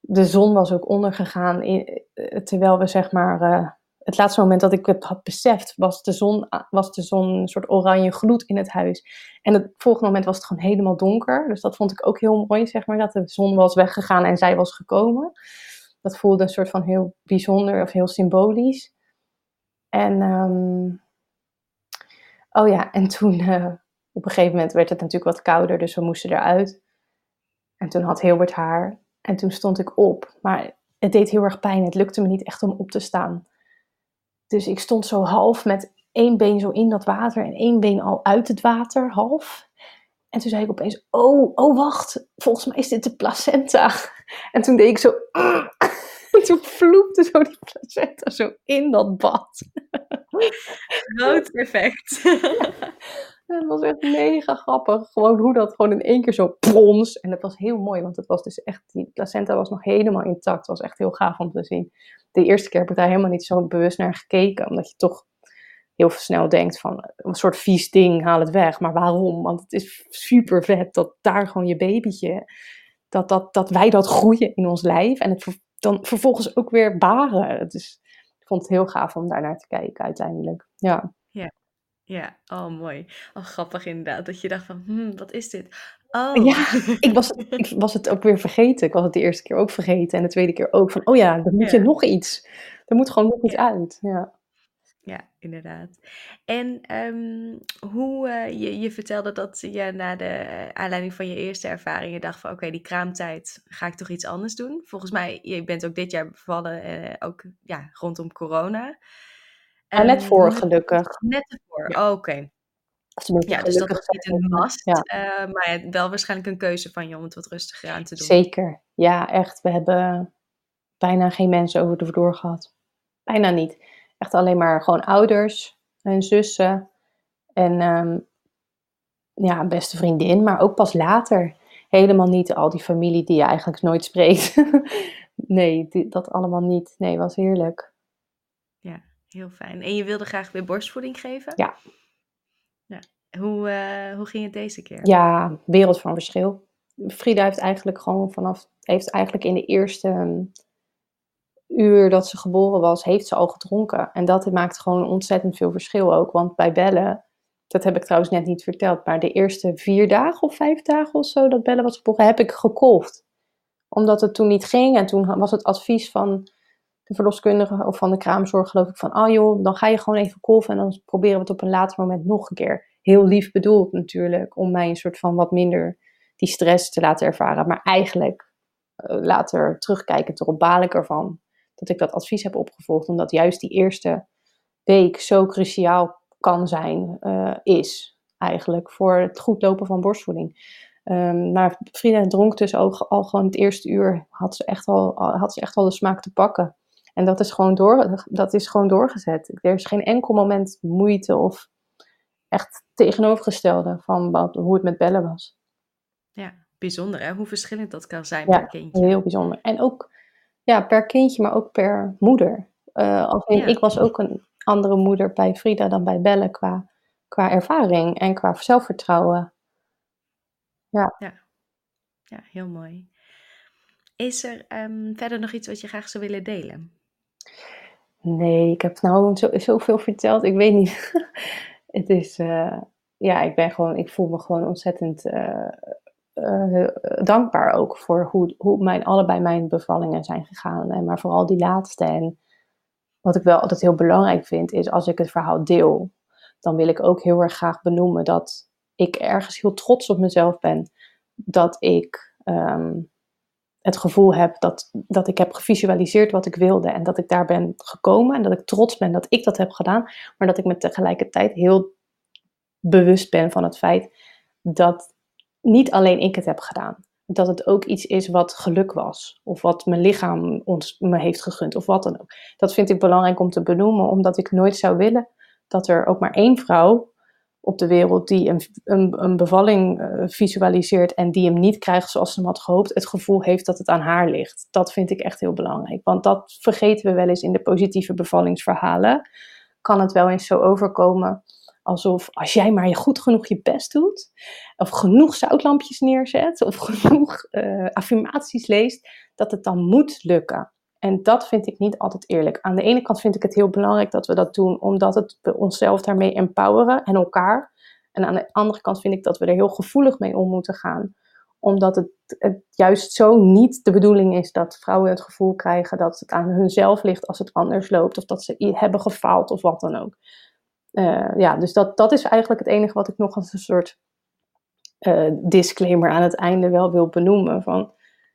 de zon was ook ondergegaan. Eh, terwijl we zeg maar... Uh, het laatste moment dat ik het had beseft, was de, zon, was de zon een soort oranje gloed in het huis. En het volgende moment was het gewoon helemaal donker. Dus dat vond ik ook heel mooi, zeg maar, dat de zon was weggegaan en zij was gekomen. Dat voelde een soort van heel bijzonder of heel symbolisch. En, um, oh ja, en toen, uh, op een gegeven moment werd het natuurlijk wat kouder, dus we moesten eruit. En toen had Hilbert haar. En toen stond ik op. Maar het deed heel erg pijn. Het lukte me niet echt om op te staan. Dus ik stond zo half met één been zo in dat water en één been al uit het water, half. En toen zei ik opeens, oh, oh wacht, volgens mij is dit de placenta. En toen deed ik zo, en toen vloepte zo die placenta zo in dat bad. Groot Het was echt mega grappig. Gewoon hoe dat gewoon in één keer zo plons. En het was heel mooi, want het was dus echt, die placenta was nog helemaal intact. Het was echt heel gaaf om te zien. De eerste keer heb ik daar helemaal niet zo bewust naar gekeken. Omdat je toch heel snel denkt van een soort vies ding, haal het weg. Maar waarom? Want het is super vet dat daar gewoon je babytje, dat, dat, dat wij dat groeien in ons lijf. En het dan vervolgens ook weer baren. Dus ik vond het heel gaaf om daar naar te kijken uiteindelijk. Ja. Ja, oh mooi. Oh, grappig inderdaad. Dat je dacht van, hmm, wat is dit? Oh. Ja, ik was, ik was het ook weer vergeten. Ik was het de eerste keer ook vergeten. En de tweede keer ook van, oh ja, dan moet je nog iets. Er moet gewoon nog iets uit. Ja. Ja, inderdaad. En um, hoe uh, je, je vertelde dat je na de aanleiding van je eerste ervaringen dacht van oké, die kraamtijd ga ik toch iets anders doen. Volgens mij, je bent ook dit jaar bevallen, uh, ook ja, rondom corona. Ja, net ehm, voor gelukkig. Net ervoor, oh, oké. Ja, dus dat is niet een must, ja. uh, maar wel waarschijnlijk een keuze van je om het wat rustiger aan te doen. Zeker, ja, echt. We hebben bijna geen mensen over de vloer gehad. Bijna niet. Echt alleen maar gewoon ouders en zussen en um, ja, een beste vriendin, maar ook pas later. Helemaal niet al die familie die je eigenlijk nooit spreekt. nee, die, dat allemaal niet. Nee, was heerlijk. Ja. Heel fijn. En je wilde graag weer borstvoeding geven? Ja. ja. Hoe, uh, hoe ging het deze keer? Ja, wereld van verschil. Frida heeft eigenlijk gewoon vanaf, heeft eigenlijk in de eerste uur dat ze geboren was, heeft ze al gedronken. En dat maakt gewoon ontzettend veel verschil ook. Want bij Belle, dat heb ik trouwens net niet verteld, maar de eerste vier dagen of vijf dagen of zo dat Belle was geboren, heb ik gekolfd. Omdat het toen niet ging. En toen was het advies van de verloskundige of van de kraamzorg, geloof ik, van, oh joh, dan ga je gewoon even kolven en dan proberen we het op een later moment nog een keer. Heel lief bedoeld natuurlijk, om mij een soort van wat minder die stress te laten ervaren. Maar eigenlijk, uh, later terugkijkend erop, baal ik ervan dat ik dat advies heb opgevolgd. Omdat juist die eerste week zo cruciaal kan zijn, uh, is eigenlijk voor het goed lopen van borstvoeding. Um, maar Frida dronk dus ook al gewoon het eerste uur, had ze, echt al, had ze echt al de smaak te pakken. En dat is gewoon, door, dat is gewoon doorgezet. Er is geen enkel moment moeite of echt tegenovergestelde van wat, hoe het met bellen was. Ja, bijzonder hè, hoe verschillend dat kan zijn ja, per kindje. heel bijzonder. En ook ja, per kindje, maar ook per moeder. Uh, ja. Ik was ook een andere moeder bij Frida dan bij Belle qua, qua ervaring en qua zelfvertrouwen. Ja. ja. Ja, heel mooi. Is er um, verder nog iets wat je graag zou willen delen? Nee, ik heb nou zo, zoveel verteld. Ik weet niet. het is, uh, ja, ik ben gewoon, ik voel me gewoon ontzettend uh, uh, dankbaar ook voor hoe, hoe mijn, allebei mijn bevallingen zijn gegaan. En maar vooral die laatste. En wat ik wel altijd heel belangrijk vind, is als ik het verhaal deel, dan wil ik ook heel erg graag benoemen dat ik ergens heel trots op mezelf ben. Dat ik um, het gevoel heb dat, dat ik heb gevisualiseerd wat ik wilde en dat ik daar ben gekomen en dat ik trots ben dat ik dat heb gedaan, maar dat ik me tegelijkertijd heel bewust ben van het feit dat niet alleen ik het heb gedaan. Dat het ook iets is wat geluk was, of wat mijn lichaam ons, me heeft gegund, of wat dan ook. Dat vind ik belangrijk om te benoemen, omdat ik nooit zou willen dat er ook maar één vrouw op de wereld die een, een, een bevalling uh, visualiseert en die hem niet krijgt zoals ze hem had gehoopt, het gevoel heeft dat het aan haar ligt. Dat vind ik echt heel belangrijk. Want dat vergeten we wel eens in de positieve bevallingsverhalen. Kan het wel eens zo overkomen alsof als jij maar je goed genoeg je best doet, of genoeg zoutlampjes neerzet, of genoeg uh, affirmaties leest, dat het dan moet lukken. En dat vind ik niet altijd eerlijk. Aan de ene kant vind ik het heel belangrijk dat we dat doen, omdat het we onszelf daarmee empoweren en elkaar. En aan de andere kant vind ik dat we er heel gevoelig mee om moeten gaan. Omdat het, juist zo niet de bedoeling is dat vrouwen het gevoel krijgen dat het aan hunzelf ligt als het anders loopt. Of dat ze hebben gefaald of wat dan ook. Uh, ja, dus dat, dat is eigenlijk het enige wat ik nog als een soort uh, disclaimer aan het einde wel wil benoemen. Van,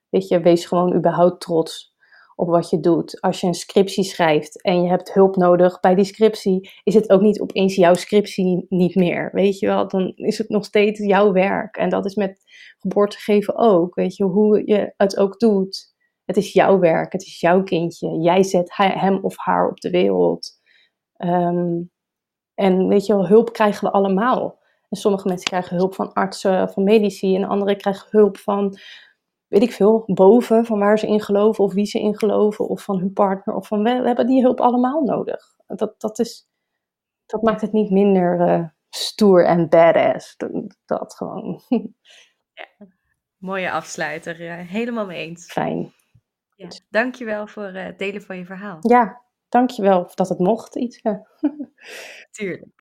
weet je, wees gewoon überhaupt trots op wat je doet. Als je een scriptie schrijft en je hebt hulp nodig bij die scriptie, is het ook niet opeens jouw scriptie niet meer. Weet je wel, dan is het nog steeds jouw werk. En dat is met geboortegeven ook. Weet je, hoe je het ook doet. Het is jouw werk, het is jouw kindje. Jij zet hem of haar op de wereld. Um, en weet je wel, hulp krijgen we allemaal. En sommige mensen krijgen hulp van artsen, van medici, en anderen krijgen hulp van weet ik veel, boven van waar ze in geloven of wie ze in geloven of van hun partner of van we, we hebben die hulp allemaal nodig. Dat, dat, is, dat maakt het niet minder uh, stoer en badass. Dat, dat gewoon. Ja, mooie afsluiter. Uh, helemaal mee eens. Fijn. Ja, dankjewel voor uh, het delen van je verhaal. Ja, dankjewel dat het mocht, iets. Tuurlijk.